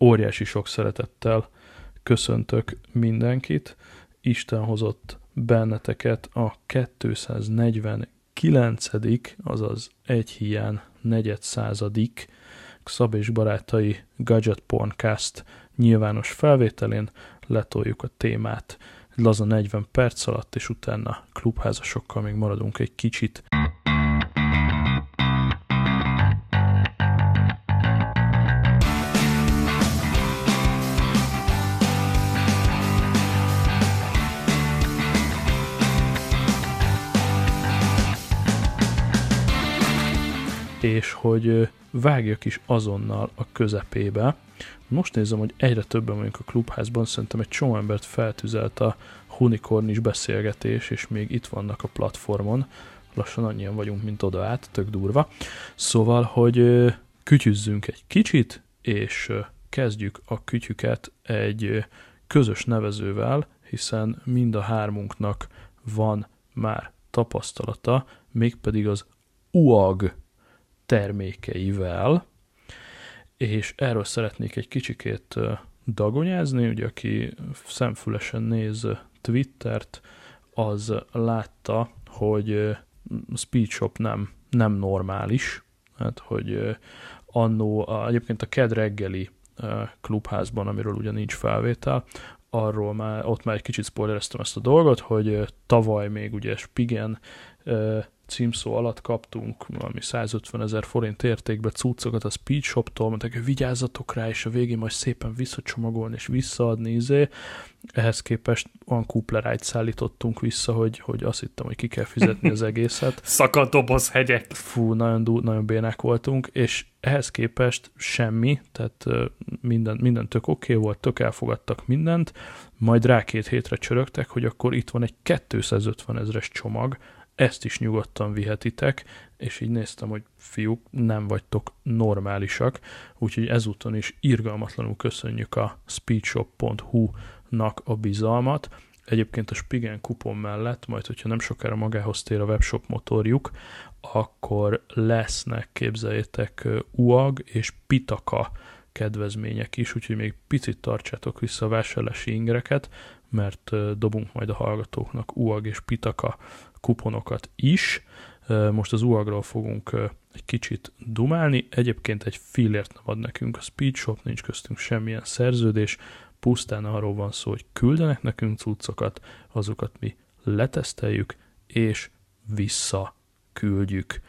óriási sok szeretettel köszöntök mindenkit. Isten hozott benneteket a 249. azaz egy hiány negyed Szab és barátai Gadget Porncast nyilvános felvételén letoljuk a témát laza 40 perc alatt, és utána klubházasokkal még maradunk egy kicsit. És hogy vágjak is azonnal a közepébe. Most nézem, hogy egyre többen vagyunk a klubházban, szerintem egy csomó embert feltüzelt a unikornis beszélgetés, és még itt vannak a platformon. Lassan annyian vagyunk, mint oda át, tök durva. Szóval, hogy kütyüzzünk egy kicsit, és kezdjük a kütyüket egy közös nevezővel, hiszen mind a hármunknak van már tapasztalata, mégpedig az UAG termékeivel, és erről szeretnék egy kicsikét dagonyázni, ugye aki szemfülesen néz Twittert, az látta, hogy Speedshop nem, nem normális, hát hogy annó, egyébként a KED reggeli klubházban, amiről ugye nincs felvétel, arról már, ott már egy kicsit spoilereztem ezt a dolgot, hogy tavaly még ugye Spigen címszó alatt kaptunk valami 150 ezer forint értékbe cuccokat a Speed Shop-tól, mondták, hogy vigyázzatok rá, és a végén majd szépen visszacsomagolni és visszaadni, izé. Ehhez képest olyan kuplerájt szállítottunk vissza, hogy, hogy azt hittem, hogy ki kell fizetni az egészet. Szakadt doboz hegyek. Fú, nagyon, nagyon bénák voltunk, és ehhez képest semmi, tehát minden, minden tök oké okay volt, tök elfogadtak mindent, majd rá két hétre csörögtek, hogy akkor itt van egy 250 ezeres csomag, ezt is nyugodtan vihetitek, és így néztem, hogy fiúk, nem vagytok normálisak, úgyhogy ezúton is irgalmatlanul köszönjük a speedshop.hu-nak a bizalmat. Egyébként a Spigen kupon mellett, majd hogyha nem sokára magához tér a webshop motorjuk, akkor lesznek, képzeljétek, UAG és Pitaka kedvezmények is, úgyhogy még picit tartsátok vissza a vásárlási ingereket, mert dobunk majd a hallgatóknak UAG és Pitaka kuponokat is. Most az UAG-ról fogunk egy kicsit dumálni. Egyébként egy fillért nem ad nekünk a Speedshop, nincs köztünk semmilyen szerződés, pusztán arról van szó, hogy küldenek nekünk cuccokat, azokat mi leteszteljük, és vissza küldjük.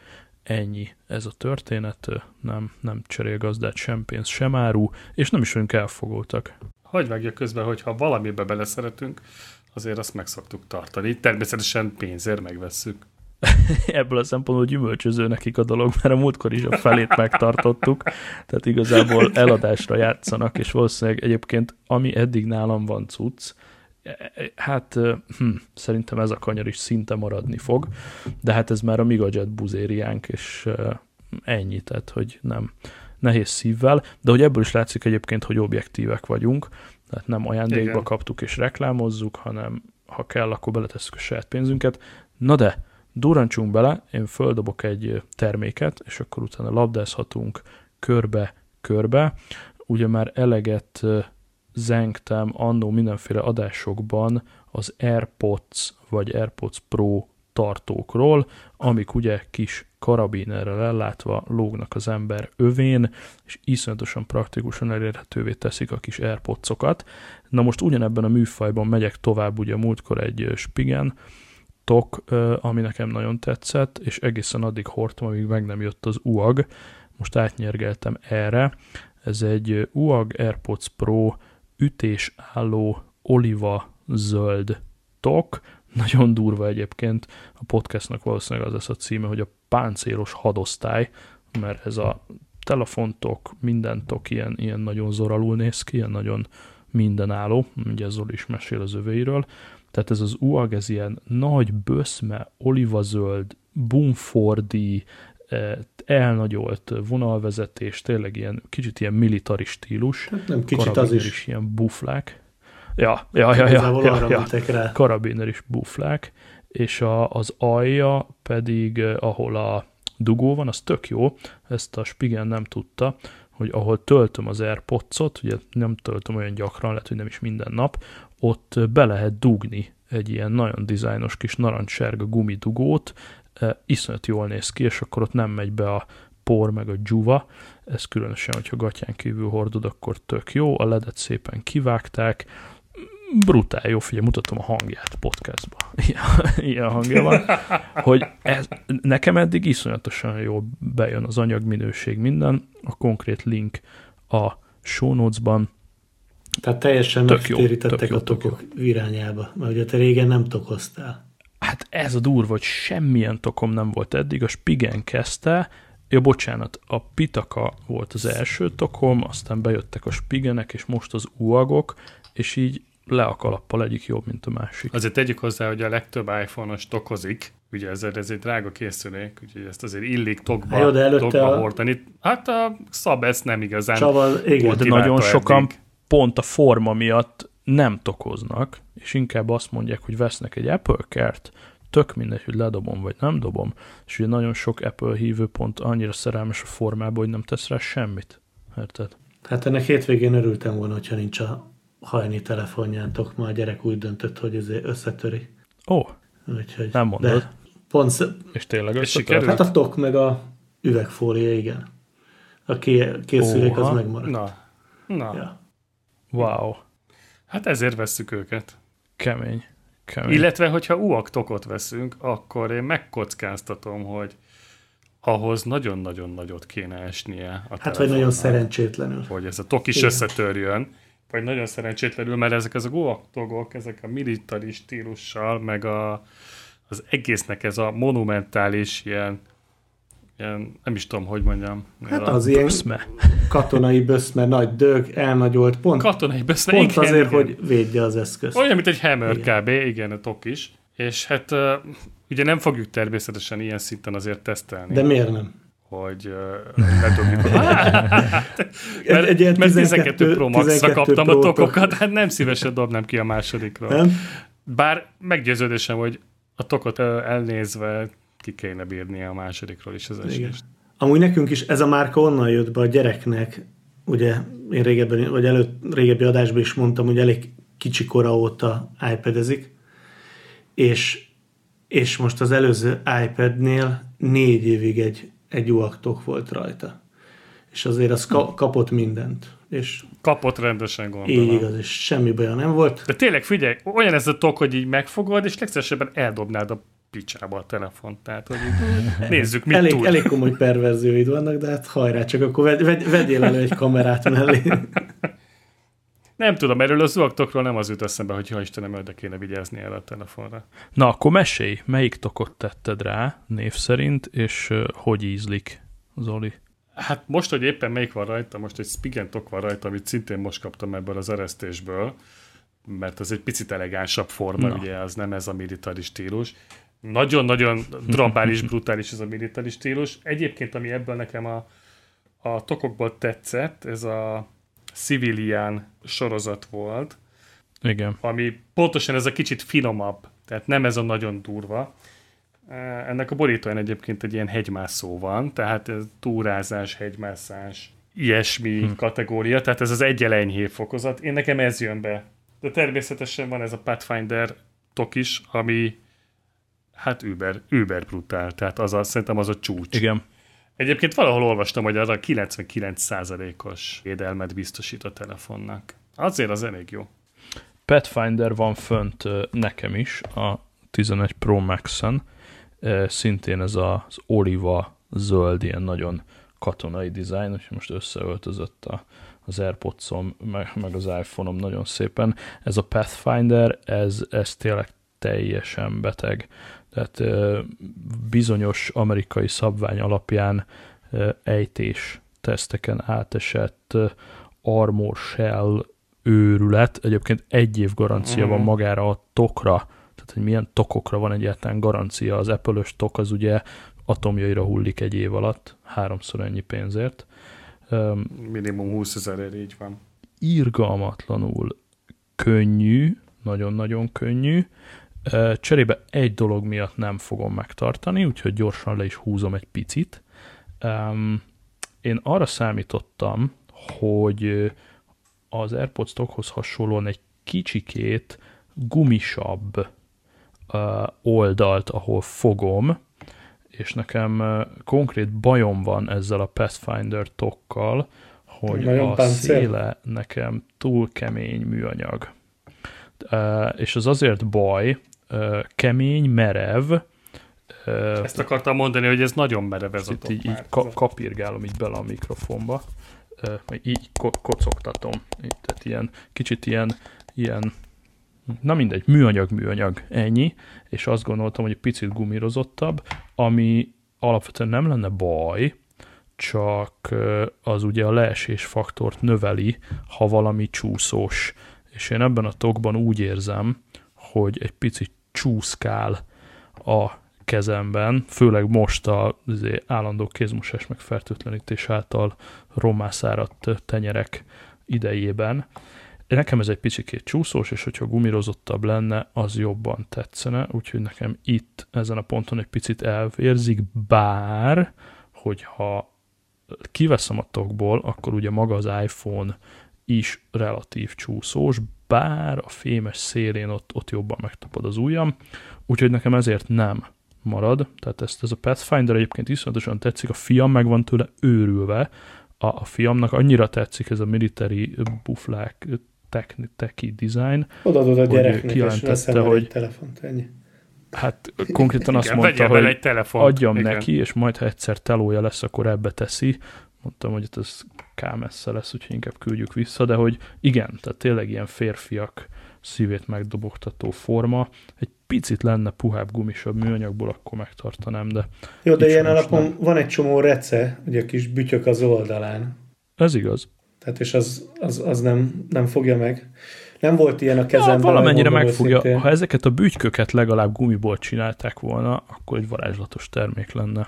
Ennyi ez a történet, nem, nem cserél gazdát sem pénz, sem áru, és nem is vagyunk elfogultak. Hogy vágja közben, hogyha valamibe beleszeretünk, azért azt meg szoktuk tartani. Természetesen pénzért megvesszük. Ebből a szempontból gyümölcsöző nekik a dolog, mert a múltkor is a felét megtartottuk, tehát igazából eladásra játszanak, és valószínűleg egyébként ami eddig nálam van cucc, hát hm, szerintem ez a kanyar is szinte maradni fog, de hát ez már a Migajet buzériánk, és ennyi, tehát hogy nem nehéz szívvel, de hogy ebből is látszik egyébként, hogy objektívek vagyunk, tehát nem ajándékba Igen. kaptuk és reklámozzuk, hanem ha kell, akkor beletesszük a saját pénzünket. Na de, durancsunk bele, én földobok egy terméket, és akkor utána labdázhatunk körbe-körbe. Ugye már eleget zengtem annó mindenféle adásokban az AirPods vagy AirPods Pro tartókról, amik ugye kis karabinerrel ellátva lógnak az ember övén, és iszonyatosan praktikusan elérhetővé teszik a kis airpods Na most ugyanebben a műfajban megyek tovább, ugye múltkor egy Spigen tok, ami nekem nagyon tetszett, és egészen addig hordtam, amíg meg nem jött az UAG. Most átnyergeltem erre. Ez egy UAG AirPods Pro ütésálló oliva zöld tok, nagyon durva egyébként, a podcastnak valószínűleg az lesz a címe, hogy a páncélos hadosztály, mert ez a telefontok, mindentok ilyen, ilyen nagyon zoralul néz ki, ilyen nagyon mindenálló, ugye Zoli is mesél az öveiről, tehát ez az UAG, ez ilyen nagy böszme, olivazöld, bumfordi, eh, elnagyolt vonalvezetés, tényleg ilyen kicsit ilyen militari stílus. Hát nem kicsit az is. is ilyen buflák. Ja, ja, ja, ja, ja, ja, ja. karabiner is buflák, és a, az alja pedig, eh, ahol a dugó van, az tök jó, ezt a Spigen nem tudta, hogy ahol töltöm az AirPods-ot, ugye nem töltöm olyan gyakran, lehet, hogy nem is minden nap, ott be lehet dugni egy ilyen nagyon dizájnos kis narancssárga gumidugót, iszonyat jól néz ki, és akkor ott nem megy be a por meg a dzsuva, ez különösen, hogyha gatyán kívül hordod, akkor tök jó, a ledet szépen kivágták, brutál jó, figyelj, mutatom a hangját podcastba. Ilyen, ilyen hangja van, hogy ez, nekem eddig iszonyatosan jó bejön az anyagminőség minden, a konkrét link a show notes-ban. Tehát teljesen tök megtérítettek jó, a tokok jó. irányába, mert ugye te régen nem tokoztál. Hát ez a durva, hogy semmilyen tokom nem volt eddig, a Spigen kezdte, Ja, bocsánat, a Pitaka volt az első tokom, aztán bejöttek a Spigenek, és most az uagok, és így le a kalappal egyik jobb, mint a másik. Azért tegyük hozzá, hogy a legtöbb iPhone-os tokozik, ugye ez, ez egy drága készülék, úgyhogy ezt azért illik tokba, Jó, de tokba a... hordani. Hát a szab ezt nem igazán Csaba, igen. De nagyon sokan eddig. pont a forma miatt nem tokoznak, és inkább azt mondják, hogy vesznek egy Apple kert, tök mindegy, hogy ledobom vagy nem dobom, és ugye nagyon sok Apple hívő pont annyira szerelmes a formába, hogy nem tesz rá semmit. Érted? Hát ennek hétvégén örültem volna, hogyha nincs a hajni telefonjátok, ma a gyerek úgy döntött, hogy ez összetöri. Ó, Úgyhogy, nem mondod. De pont és tényleg összetöri? Hát a tok meg a üvegfólia, igen. A készülék Oha. az megmaradt. Na, na. Ja. Wow. Hát ezért vesszük őket. Kemény. Kemény. Illetve, hogyha UAK tokot veszünk, akkor én megkockáztatom, hogy ahhoz nagyon-nagyon nagyot kéne esnie. A hát, vagy nagyon szerencsétlenül. Hogy ez a tok is Igen. összetörjön, vagy nagyon szerencsétlenül, mert ezek az a guaktogok, ezek a militáris stílussal, meg a, az egésznek ez a monumentális ilyen, ilyen nem is tudom, hogy mondjam. Hát az ilyen böszme. katonai böszme, nagy dög, elnagyolt, pont, katonai böszme, pont igen, azért, igen. hogy védje az eszközt. Olyan, mint egy Hammer igen. kb. Igen, a tok is. És hát ugye nem fogjuk természetesen ilyen szinten azért tesztelni. De miért nem? Hogy ledobjuk. mert, egy ilyen mert 12, Pro kaptam Pro a tokokat, hát nem szívesen dobnám ki a másodikról. Nem? Bár meggyőződésem, hogy a tokot elnézve ki kéne bírni a másodikról is az esést. Amúgy nekünk is ez a márka onnan jött be a gyereknek, ugye én régebben, vagy előtt, régebbi adásban is mondtam, hogy elég kicsi kora óta iPad-ezik, és, és most az előző iPad-nél négy évig egy egy UACTOK volt rajta. És azért az ka- kapott mindent. És kapott rendesen gondolom. Így igaz, és semmi baja nem volt. De tényleg figyelj, olyan ez a tok, hogy így megfogod, és legszívesebben eldobnád a picsába a telefont. Tehát, hogy nézzük, mit elég, tud. Elég komoly perverzióid vannak, de hát hajrá, csak akkor vegy, vegy, vegyél elő egy kamerát mellé. Nem tudom, erről az zuaktokról nem az jut eszembe, hogy ha Istenem, de kéne vigyázni el a telefonra. Na, akkor mesélj, melyik tokot tetted rá név szerint, és uh, hogy ízlik, Zoli? Hát most, hogy éppen melyik van rajta, most egy Spigen tok van rajta, amit szintén most kaptam ebből az eresztésből, mert az egy picit elegánsabb forma, Na. ugye, az nem ez a militáris stílus. Nagyon-nagyon drabális, brutális ez a militáris stílus. Egyébként, ami ebből nekem a, a tokokból tetszett, ez a Civilian sorozat volt. Igen. Ami pontosan ez a kicsit finomabb, tehát nem ez a nagyon durva. Ennek a borítóján egyébként egy ilyen hegymászó van, tehát ez túrázás, hegymászás, ilyesmi hm. kategória, tehát ez az egyel enyhébb fokozat. Én nekem ez jön be. De természetesen van ez a Pathfinder tok is, ami hát über, über brutál, tehát az a, szerintem az a csúcs. Igen. Egyébként valahol olvastam, hogy arra 99%-os védelmet biztosít a telefonnak. Azért az elég jó. Pathfinder van fönt nekem is, a 11 Pro Max-en, szintén ez az oliva zöld, ilyen nagyon katonai dizájn, és most összeöltözött a, az airpods meg, meg az iPhone-om nagyon szépen. Ez a Pathfinder, ez, ez tényleg teljesen beteg tehát bizonyos amerikai szabvány alapján ejtés teszteken átesett Armor Shell őrület. Egyébként egy év garancia mm. van mhm. magára a tokra, tehát hogy milyen tokokra van egyáltalán garancia. Az apple tok az ugye atomjaira hullik egy év alatt, háromszor ennyi pénzért. Minimum 20 ezerért így van. Irgalmatlanul könnyű, nagyon-nagyon könnyű, Cserébe egy dolog miatt nem fogom megtartani, úgyhogy gyorsan le is húzom egy picit. én arra számítottam, hogy az AirPods tokhoz hasonlóan egy kicsikét gumisabb oldalt, ahol fogom, és nekem konkrét bajom van ezzel a Pathfinder tokkal, hogy Nagyon a páncél. széle nekem túl kemény műanyag. És az azért baj, kemény, merev, ezt akartam mondani, hogy ez nagyon merev ez a top így, így ka- kapirgálom így bele a mikrofonba, így ko- kocogtatom. Így, tehát ilyen, kicsit ilyen, ilyen na mindegy, műanyag, műanyag, ennyi, és azt gondoltam, hogy egy picit gumírozottabb, ami alapvetően nem lenne baj, csak az ugye a leesés faktort növeli, ha valami csúszós. És én ebben a tokban úgy érzem, hogy egy picit csúszkál a kezemben, főleg most a azért, állandó kézmosás meg fertőtlenítés által romászáradt tenyerek idejében. Nekem ez egy picit csúszós, és hogyha gumirozottabb lenne, az jobban tetszene, úgyhogy nekem itt ezen a ponton egy picit elvérzik, bár, hogyha kiveszem a tokból, akkor ugye maga az iPhone is relatív csúszós, bár a fémes szélén ott, ott jobban megtapad az ujjam, úgyhogy nekem ezért nem marad, tehát ezt, ez a Pathfinder egyébként iszonyatosan tetszik, a fiam meg van tőle őrülve, a, a fiamnak annyira tetszik ez a military buflák teki design, Odaadod a gyereknek, és hogy telefont, ennyi. Hát konkrétan azt Igen, mondta, hogy egy telefont. adjam Igen. neki, és majd ha egyszer telója lesz, akkor ebbe teszi. Mondtam, hogy ez kámessze lesz, úgyhogy inkább küldjük vissza, de hogy igen, tehát tényleg ilyen férfiak szívét megdobogtató forma. Egy picit lenne puhább gumisabb műanyagból, akkor megtartanám, de... Jó, de ilyen alapon nem. van egy csomó rece, ugye a kis bütyök az oldalán. Ez igaz. Tehát és az, az, az nem, nem fogja meg. Nem volt ilyen a kezemben. Ja, valamennyire megfogja. Szintén. Ha ezeket a bütyköket legalább gumiból csinálták volna, akkor egy varázslatos termék lenne.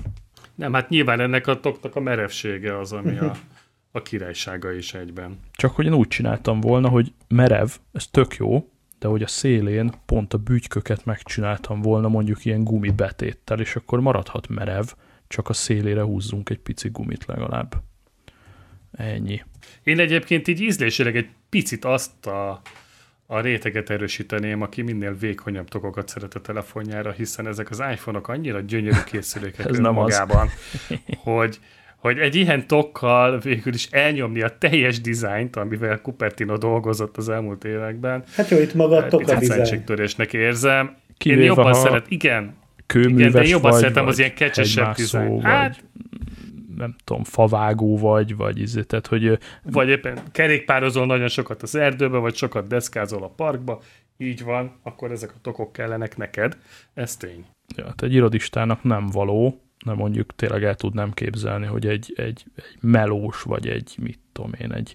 Nem, hát nyilván ennek a toknak a merevsége az, ami a, a királysága is egyben. Csak hogy én úgy csináltam volna, hogy merev, ez tök jó, de hogy a szélén pont a bütyköket megcsináltam volna mondjuk ilyen gumibetéttel, és akkor maradhat merev, csak a szélére húzzunk egy pici gumit legalább. Ennyi. Én egyébként így ízlésileg egy picit azt a, a réteget erősíteném, aki minél vékonyabb tokokat szeret a telefonjára, hiszen ezek az iPhone-ok annyira gyönyörű készülékek Ez nem magában, hogy, hogy egy ilyen tokkal végül is elnyomni a teljes dizájnt, amivel Cupertino dolgozott az elmúlt években. Hát jó, itt maga a tok a dizájn. érzem. Kivéve, én jobban szeret, igen, igen, de én jobban vagy, szeretem az ilyen kecsesebb dizájn. Hát, nem tudom, favágó vagy, vagy izé, tehát, hogy... Vagy éppen kerékpározol nagyon sokat az erdőbe, vagy sokat deszkázol a parkba, így van, akkor ezek a tokok kellenek neked, ez tény. Ja, hát egy irodistának nem való, nem mondjuk tényleg el tudnám képzelni, hogy egy, egy, egy melós, vagy egy, mit tudom én, egy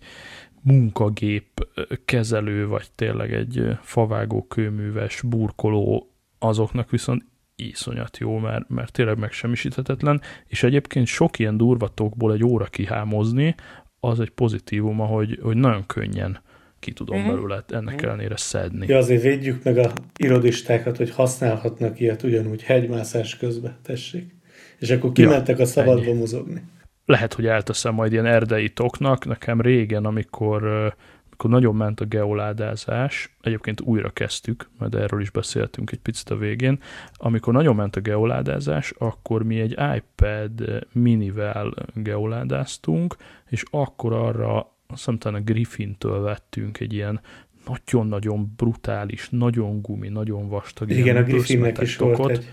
munkagép kezelő, vagy tényleg egy favágó kőműves burkoló, azoknak viszont iszonyat jó, mert, mert tényleg megsemmisíthetetlen, és egyébként sok ilyen durvatokból egy óra kihámozni, az egy pozitívum, hogy, hogy nagyon könnyen ki tudom uh-huh. belőle ennek uh-huh. ellenére szedni. Ja, azért védjük meg a irodistákat, hogy használhatnak ilyet ugyanúgy hegymászás közben, tessék. És akkor kimentek ja, a szabadba ennyi. mozogni. Lehet, hogy elteszem majd ilyen erdei toknak. Nekem régen, amikor akkor nagyon ment a geoládázás, egyébként újra kezdtük, majd erről is beszéltünk egy picit a végén, amikor nagyon ment a geoládázás, akkor mi egy iPad minivel geoládáztunk, és akkor arra azt hiszem a Griffin-től vettünk egy ilyen nagyon-nagyon brutális, nagyon gumi, nagyon vastag. Igen, a Griffinnek is volt egy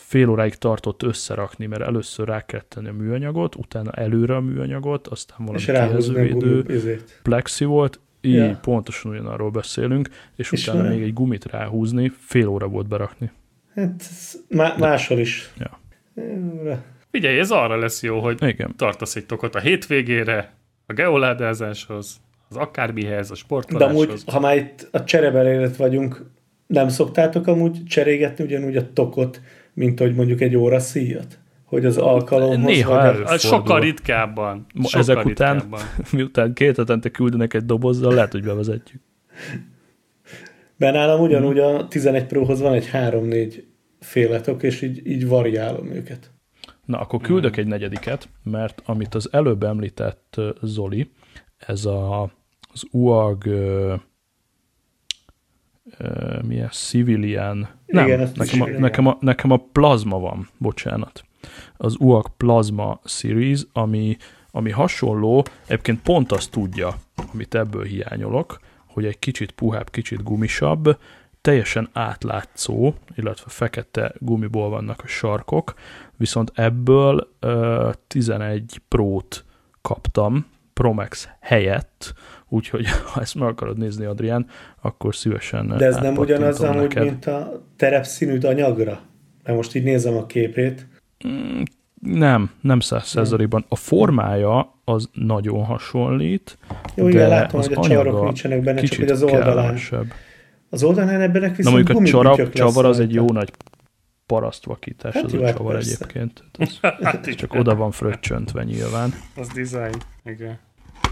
fél óráig tartott összerakni, mert először rá kellett tenni a műanyagot, utána előre a műanyagot, aztán valami kijelzővédő plexi volt, így ja. pontosan ugyanarról beszélünk, és, és utána még egy gumit ráhúzni, fél óra volt berakni. Hát má- máshol is. Ja. Figyelj, ez arra lesz jó, hogy Igen. tartasz egy tokot a hétvégére, a geoládázáshoz, az akármihez, a sportoláshoz. De amúgy, ha már itt a cserebelélet vagyunk, nem szoktátok amúgy cserégetni ugyanúgy a tokot, mint hogy mondjuk egy óra szíjat? Hogy az alkalomhoz... Néha előfordul. Sokkal ritkábban. Sokkal Ezek után, ritkábban. miután két hetente küldenek egy dobozzal, lehet, hogy bevezetjük. Benállom ugyanúgy a 11 Prohoz van egy 3-4 féletok, és így, így variálom őket. Na, akkor küldök egy negyediket, mert amit az előbb említett Zoli, ez a, az UAG ö, ö, mi ez, Civilian. Nem, Igen, nekem, a, nekem, a, nekem a Plasma van, bocsánat. Az UAG Plasma Series, ami, ami hasonló, egyébként pont azt tudja, amit ebből hiányolok, hogy egy kicsit puhább, kicsit gumisabb, teljesen átlátszó, illetve fekete gumiból vannak a sarkok, viszont ebből ö, 11 Pro-t kaptam, Pro Max helyett, úgyhogy ha ezt meg akarod nézni, Adrián, akkor szívesen De ez nem ugyanaz amúgy, neked. mint a terepszínűd anyagra? Mert most így nézem a képét. Nem, nem száz százalékban. A formája az nagyon hasonlít, Jó, igen, de látom, az hogy a csavarok nincsenek benne, csak hogy az oldalán. kellemesebb. Az oldalán ebbenek Na viszont mondjuk a gumibütyök csavar, az egy jó nagy parasztvakítás, Hát az jó, a hát csavar persze. egyébként. Ez Hát csak oda van fröccsöntve nyilván. Az design, igen.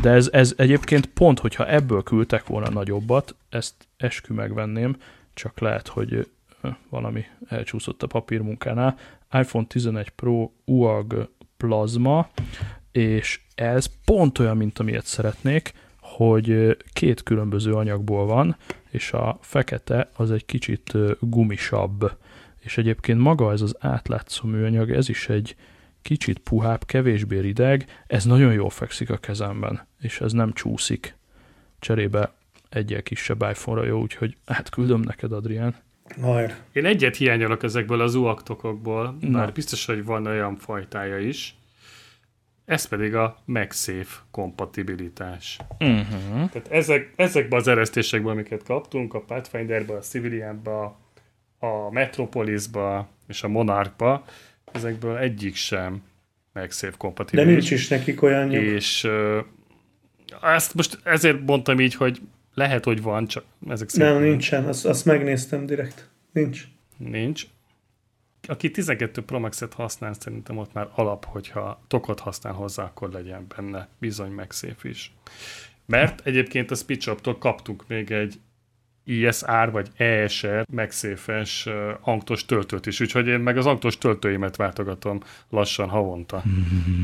De ez, ez egyébként pont, hogyha ebből küldtek volna nagyobbat, ezt eskü megvenném, csak lehet, hogy valami elcsúszott a papírmunkánál. iPhone 11 Pro UAG Plasma, és ez pont olyan, mint amilyet szeretnék, hogy két különböző anyagból van, és a fekete az egy kicsit gumisabb. És egyébként maga ez az átlátszó műanyag, ez is egy kicsit puhább, kevésbé rideg, ez nagyon jól fekszik a kezemben, és ez nem csúszik. Cserébe egyel kisebb iPhone-ra jó, úgyhogy átküldöm neked, Adrián. Hajr. Én egyet hiányolok ezekből az uaktokokból, Na. már biztos, hogy van olyan fajtája is. Ez pedig a MagSafe kompatibilitás. Uh-huh. Tehát ezek, ezekben az eresztésekben, amiket kaptunk, a Pathfinderbe, a Civilianba, a Metropolisba és a Monarchba, ezekből egyik sem MagSafe De kompatibilis. nincs is nekik olyan nyug. És ezt most ezért mondtam így, hogy lehet, hogy van, csak ezek szerint Nem, nincsen. Azt, azt megnéztem direkt. Nincs. Nincs. Aki 12 Pro Max-et használ, szerintem ott már alap, hogyha tokot használ hozzá, akkor legyen benne bizony megszép is. Mert egyébként a Speedshop-tól kaptunk még egy ISR vagy ESR megszéfes angtos töltőt is, úgyhogy én meg az angtos töltőimet váltogatom lassan havonta.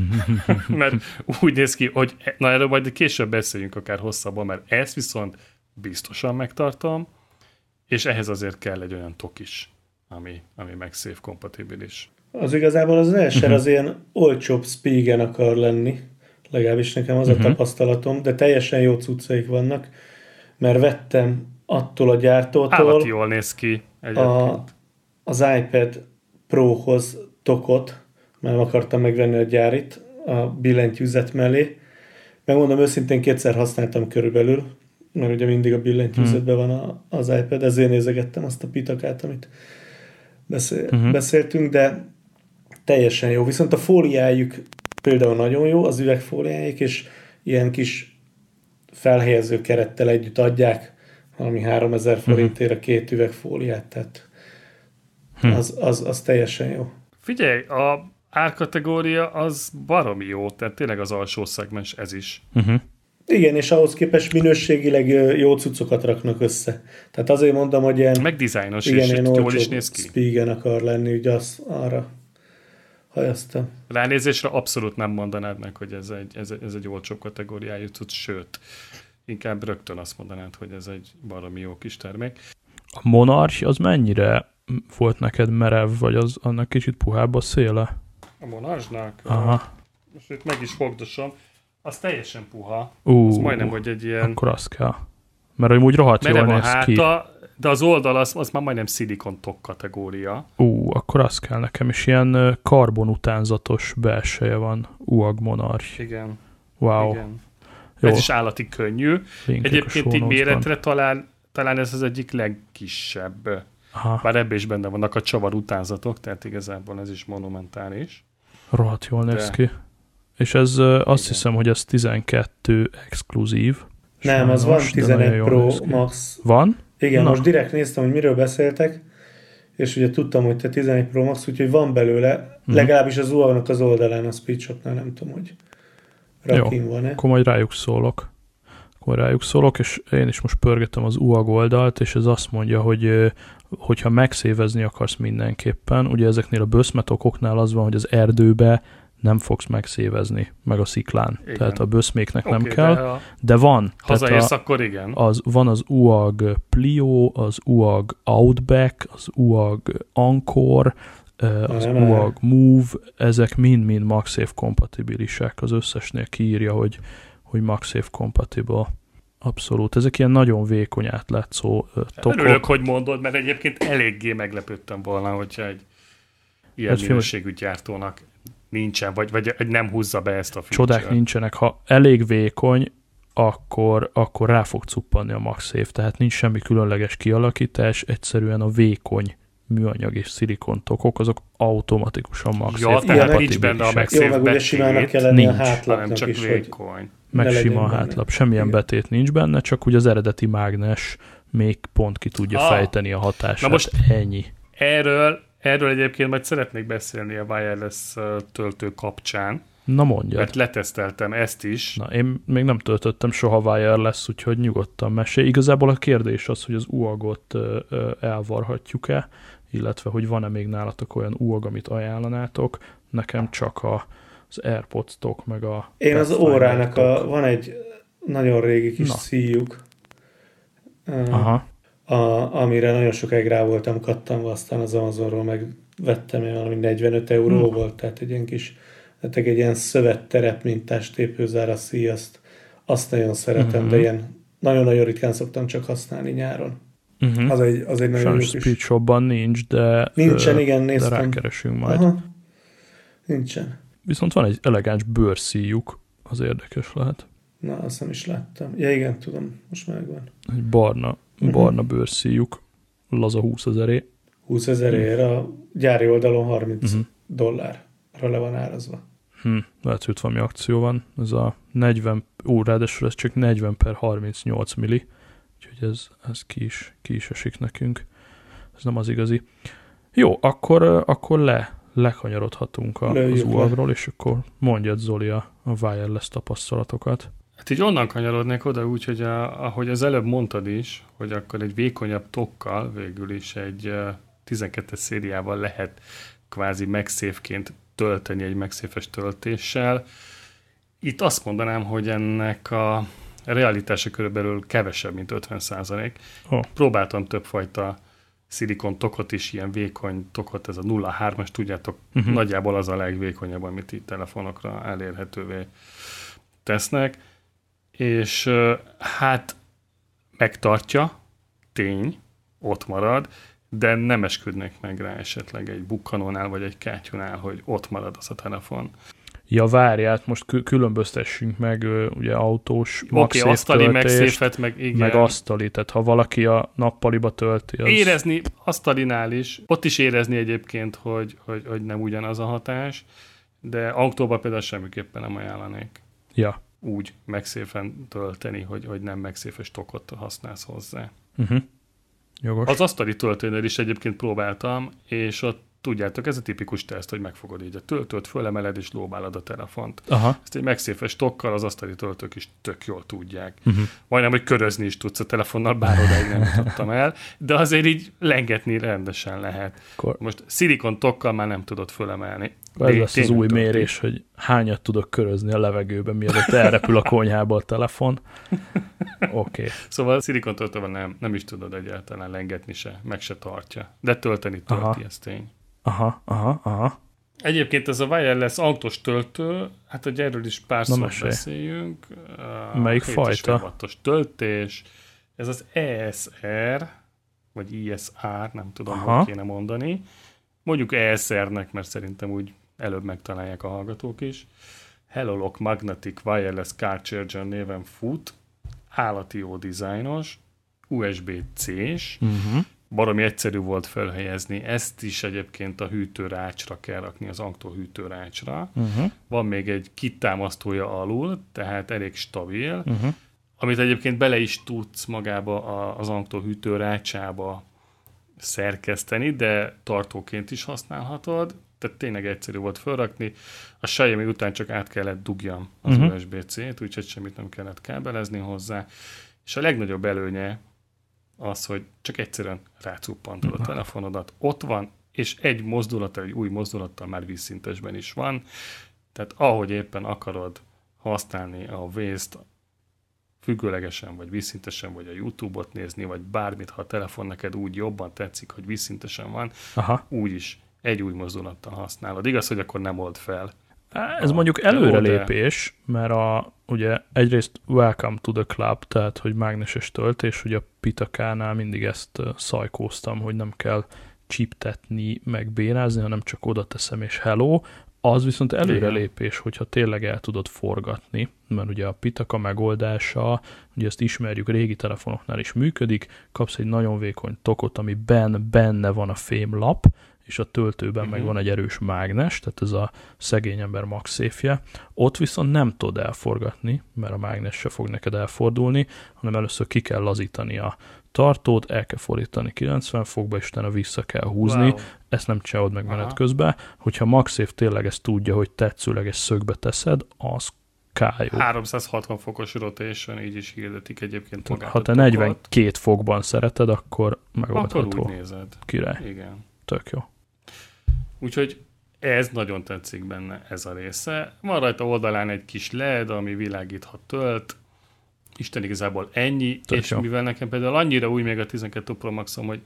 mert úgy néz ki, hogy na erről majd később beszéljünk akár hosszabban, mert ezt viszont biztosan megtartom, és ehhez azért kell egy olyan tok is, ami, ami MagSafe kompatibilis. Az igazából az ESR az ilyen olcsóbb Spigen akar lenni. Legalábbis nekem az a tapasztalatom, de teljesen jó cuccaik vannak, mert vettem attól a gyártótól Állati jól néz ki egyébként. a, az iPad Pro-hoz tokot, mert nem akartam megvenni a gyárit a billentyűzet mellé. Megmondom őszintén, kétszer használtam körülbelül, mert ugye mindig a billentyűzetben van a, az iPad, ezért nézegettem azt a pitakát, amit beszél, uh-huh. beszéltünk, de teljesen jó. Viszont a fóliájuk például nagyon jó, az üvegfóliájuk, és ilyen kis felhelyező kerettel együtt adják, valami 3000 forintért két üvegfóliát, tehát az, az, az teljesen jó. Figyelj, a árkategória az baromi jó, tehát tényleg az alsó szegmens ez is. Uh-huh. Igen, és ahhoz képest minőségileg jó cuccokat raknak össze. Tehát azért mondom, hogy ilyen, Meg dizájnos igen, is, ilyen jól is néz ki. Spigen akar lenni, ugye az, arra hajaztam. Ránézésre abszolút nem mondanád meg, hogy ez egy, ez, ez egy olcsó kategóriájú cucc, sőt, inkább rögtön azt mondanád, hogy ez egy baromi jó kis termék. A Monarch az mennyire volt neked merev, vagy az annak kicsit puhább a széle? A Monazsnak, Aha. most itt meg is fogdosom, az teljesen puha. Ú, Az majdnem, hogy egy ilyen akkor az kell. Mert hogy úgy rohadt jól néz ki. háta, de az oldal az, az már majdnem szilikon tok kategória. Ú, akkor az kell nekem is. Ilyen karbon utánzatos belseje van. UAG Monarch. Igen, Wow. igen. Jó, Ez is állati könnyű. linkek Egyébként így méretre talán, talán ez az egyik legkisebb. Aha, Bár ebbe is benne vannak a csavar utánzatok, tehát igazából ez is monumentális. rohadt jól néz De- ki. És ez azt Igen. hiszem, hogy ez 12 exkluzív. Nem, az van Sajnos, de nagyon 11 jól Pro. Max. Van? Igen, Na. most direkt néztem, hogy miről beszéltek, és ugye tudtam, hogy te 11 Pro Max, úgyhogy van belőle, Mhm. legalábbis az UAG-nak az oldalán, a Speedshopnál nem tudom, hogy rakin van-e. Akkor majd rájuk szólok. Akkor rájuk szólok, és én is most pörgetem az UAG oldalt, és ez azt mondja, hogy hogyha megszévezni akarsz mindenképpen, ugye ezeknél a böszmetokoknál az van, hogy az erdőbe nem fogsz megszévezni, meg a sziklán. Igen. Tehát a böszméknek okay, nem kell, de, a... de van. Hazaérsz, a, akkor igen. Az, van az UAG Plio, az UAG Outback, az UAG Anchor, az ne, UAG Move, ezek mind-mind MagSafe kompatibilisek. Az összesnél kiírja, hogy, hogy MagSafe compatible. Abszolút. Ezek ilyen nagyon vékony átlátszó tokok. Örülök, hogy mondod, mert egyébként eléggé meglepődtem volna, hogyha egy ilyen hát minőségű gyártónak nincsen, vagy, vagy, vagy nem húzza be ezt a feature. Csodák nincsenek. Ha elég vékony, akkor, akkor rá fog cuppanni a MagSafe, tehát nincs semmi különleges kialakítás, egyszerűen a vékony műanyag és szilikon tokok, azok automatikusan MagSafe Ja, tehát nincs benne a MagSafe Jó, meg ugye simának kell lenni nincs, a hátlapnak csak is, vékony. Meg sima a hátlap, semmilyen Igen. betét nincs benne, csak ugye az eredeti mágnes még pont ki tudja ah, fejteni a hatását. Na most ennyi. Erről Erről egyébként majd szeretnék beszélni a wireless töltő kapcsán. Na mondja. Mert leteszteltem ezt is. Na, én még nem töltöttem soha wireless, úgyhogy nyugodtan mesélj. Igazából a kérdés az, hogy az UAG-ot elvarhatjuk-e, illetve hogy van-e még nálatok olyan UAG, amit ajánlanátok. Nekem csak a, az AirPods-tok, meg a... Én az órának, a, van egy nagyon régi kis szíjuk. Aha a, amire nagyon sokáig rá voltam kattanva, aztán az Amazonról meg vettem, valami 45 euró hmm. volt, tehát egy ilyen kis, tehát egy ilyen szövetterep mintás tépőzára szíj, azt, azt nagyon szeretem, hmm. de ilyen nagyon-nagyon ritkán szoktam csak használni nyáron. Uh-huh. Az egy, az egy nagyon Sajnos Speed Shopban nincs, de, Nincsen, ö, igen, néztem. de rákeresünk majd. Aha. Nincsen. Viszont van egy elegáns bőrszíjuk, az érdekes lehet. Na, azt nem is láttam. Ja igen, tudom, most megvan. Egy barna uh-huh. barna bőrszíjuk, laza 20 ezeré. 20 ezerért a gyári oldalon 30 uh-huh. dollárra le van árazva. Hm, lehet, hogy valami akció van. Ez a 40, ó, ráadásul ez csak 40 per 38 milli, úgyhogy ez, ez ki, is, ki is esik nekünk. Ez nem az igazi. Jó, akkor, akkor le, lekanyarodhatunk a, az UAG-ról, és akkor mondjad Zoli a, a wireless tapasztalatokat. Hát így onnan kanyarodnék oda úgy, hogy a, ahogy az előbb mondtad is, hogy akkor egy vékonyabb tokkal végül is egy 12-es szériával lehet kvázi megszévként tölteni egy megszéfes töltéssel. Itt azt mondanám, hogy ennek a realitása körülbelül kevesebb, mint 50 százalék. Oh. Próbáltam többfajta szilikon tokot is, ilyen vékony tokot, ez a 0,3-as, tudjátok, uh-huh. nagyjából az a legvékonyabb, amit itt telefonokra elérhetővé tesznek és hát megtartja, tény, ott marad, de nem esküdnek meg rá esetleg egy bukkanónál vagy egy kátyúnál, hogy ott marad az a telefon. Ja, várját, most különböztessünk meg ugye autós Oké, okay, asztali megszéfet, meg igen. Meg asztali, tehát ha valaki a nappaliba tölti, az... Érezni asztalinál is, ott is érezni egyébként, hogy, hogy, hogy nem ugyanaz a hatás, de autóba például semmiképpen nem ajánlanék. Ja úgy megszéfen tölteni, hogy, hogy nem megszéfes tokot használsz hozzá. Uh-huh. Jogos. Az asztali töltőnél is egyébként próbáltam, és ott tudjátok, ez a tipikus teszt, hogy megfogod így a töltőt, fölemeled és lóbálod a telefont. Aha. Ezt egy megszéfes tokkal az asztali töltők is tök jól tudják. Uh-huh. Majdnem, hogy körözni is tudsz a telefonnal, bár odáig nem tudtam el, de azért így lengetni rendesen lehet. Kor... Most szilikon tokkal már nem tudod fölemelni. Ez lesz az új mérés, hogy hányat tudok körözni a levegőben, mielőtt elrepül a konyhába a telefon. Oké. Okay. Szóval a szilikon töltővel nem, nem is tudod egyáltalán lengetni se, meg se tartja. De tölteni tölti, Aha. ez tény. Aha, aha, aha. Egyébként ez a wireless autós töltő, hát hogy erről is pár szót beszéljünk. Melyik fajta? töltés. Ez az ESR, vagy ISR, nem tudom, Aha. hogy kéne mondani. Mondjuk ESR-nek, mert szerintem úgy előbb megtalálják a hallgatók is. Helolock Magnetic Wireless Car Charger néven fut, állati jó dizájnos, USB-C-s, uh-huh baromi egyszerű volt felhelyezni. Ezt is egyébként a hűtőrácsra kell rakni, az Ankto hűtőrácsra. Uh-huh. Van még egy kitámasztója alul, tehát elég stabil, uh-huh. amit egyébként bele is tudsz magába az Ankto hűtőrácsába szerkeszteni, de tartóként is használhatod. tehát tényleg egyszerű volt felrakni. A Xiaomi után csak át kellett dugjam az Mhm. uh-huh. USB-C-t, úgyhogy semmit nem kellett kábelezni hozzá. És a legnagyobb előnye az, hogy csak egyszerűen rácuppantod a telefonodat, ott van, és egy mozdulattal, egy új mozdulattal már vízszintesben is van. Tehát ahogy éppen akarod használni a Waze-t, függőlegesen, vagy vízszintesen, vagy a YouTube-ot nézni, vagy bármit, ha a telefon neked úgy jobban tetszik, hogy vízszintesen van, Aha. úgy is egy új mozdulattal használod. Igaz, hogy akkor nem old fel. Ez A mondjuk előrelépés, mert a, ugye egyrészt welcome to the club, tehát hogy mágneses töltés, ugye a Pitakánál mindig ezt szajkóztam, hogy nem kell csiptetni, meg bénázni, hanem csak oda teszem és hello, az viszont előrelépés, hogyha tényleg el tudod forgatni, mert ugye a Pitaka megoldása, ugye ezt ismerjük, régi telefonoknál is működik, kapsz egy nagyon vékony tokot, amiben benne van a fémlap, és a töltőben uh-huh. meg Mhm. van egy erős mágnes, tehát ez a szegény ember magszéfje. Ott viszont nem tudod elforgatni, mert a mágnes se fog neked elfordulni, hanem először ki kell lazítani a tartót, el kell fordítani 90 fokba, és utána vissza kell húzni. Wow. Ezt nem csinálod meg menet Aha. közben. Hogyha MagSafe tényleg ezt tudja, hogy tetszőleges szögbe teszed, az kájó. 360 fokos rotation, így is hirdetik egyébként magát Ha te tokot. 42 fokban szereted, akkor akkor megoldható. úgy nézed. Király. Igen. Tök jó. Úgyhogy ez nagyon tetszik benne, ez a része. Van rajta oldalán egy kis LED, ami világíthat tölt. Isten igazából ennyi, Tök és jó. mivel nekem például annyira új még a 12 Pro Maxom, hogy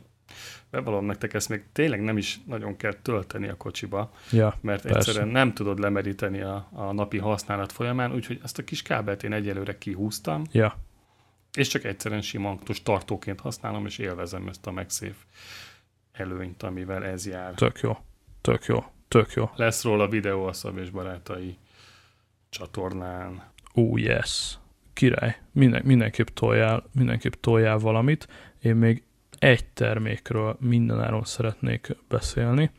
bevallom nektek, ezt még tényleg nem is nagyon kell tölteni a kocsiba, Ja, mert Persze. egyszerűen nem tudod lemeríteni a, a napi használat folyamán, úgyhogy ezt a kis kábelt én egyelőre kihúztam, ja. és csak egyszerűen sima aktus tartóként használom, és élvezem ezt a MagSafe előnyt, amivel ez jár. Tök jó. Tök jó. Tök jó. Lesz róla videó a Szab és Barátai csatornán. Ó, yes. Király. Minden, mindenképp, toljál, mindenképp toljál valamit. Én még egy termékről mindenáron szeretnék beszélni.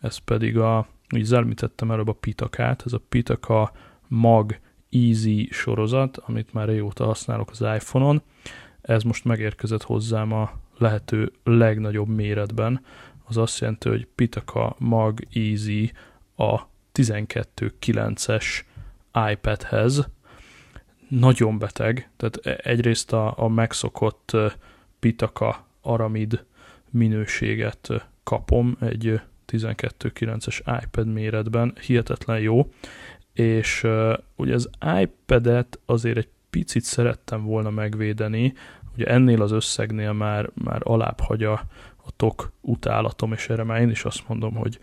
Ez pedig a, úgy az említettem előbb a Pitakát, ez a Pitaka Mag Easy sorozat, amit már régóta használok az iPhone-on. Ez most megérkezett hozzám a lehető legnagyobb méretben. Az azt jelenti, hogy Pitaka Mag Easy a 12.9-es iPadhez. Nagyon beteg, tehát e- egyrészt a, a megszokott Pitaka Aramid minőséget kapom egy ö, 12.9-es iPad méretben, hihetetlen jó, és uh, ugye az iPad-et azért egy picit szerettem volna megvédeni, ugye ennél az összegnél már, már alább hagy a, a tok utálatom, és erre már én is azt mondom, hogy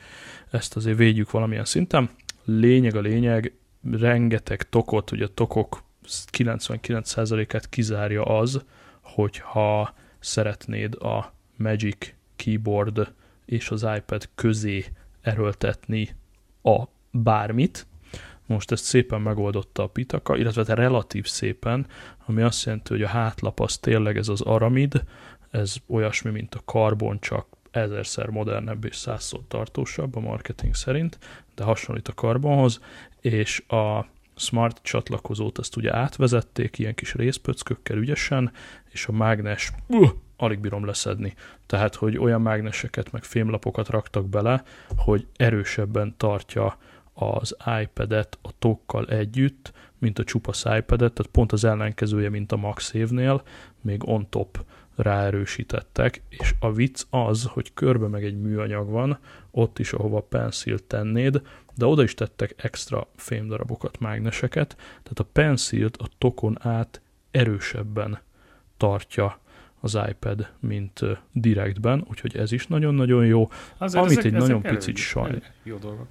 ezt azért védjük valamilyen szinten. Lényeg a lényeg, rengeteg tokot, ugye a tokok 99%-át kizárja az, hogyha szeretnéd a Magic Keyboard és az iPad közé erőltetni a bármit. Most ezt szépen megoldotta a Pitaka, illetve hát relatív szépen, ami azt jelenti, hogy a hátlap az tényleg ez az aramid, ez olyasmi, mint a karbon, csak ezerszer modernebb és százszor tartósabb a marketing szerint, de hasonlít a karbonhoz, és a smart csatlakozót azt ugye átvezették ilyen kis részpöckökkel ügyesen, és a mágnes uh, alig bírom leszedni. Tehát, hogy olyan mágneseket meg fémlapokat raktak bele, hogy erősebben tartja az iPad-et a tokkal együtt, mint a csupasz iPad-et, tehát pont az ellenkezője, mint a MagSafe-nél, még on top ráerősítettek, és a vicc az, hogy körbe meg egy műanyag van, ott is, ahova pencilt tennéd, de oda is tettek extra fémdarabokat, mágneseket, tehát a pencilt a tokon át erősebben tartja az iPad, mint direktben, úgyhogy ez is nagyon-nagyon jó. Azért Amit egy nagyon picit elég- saj- elég Jó dolgok.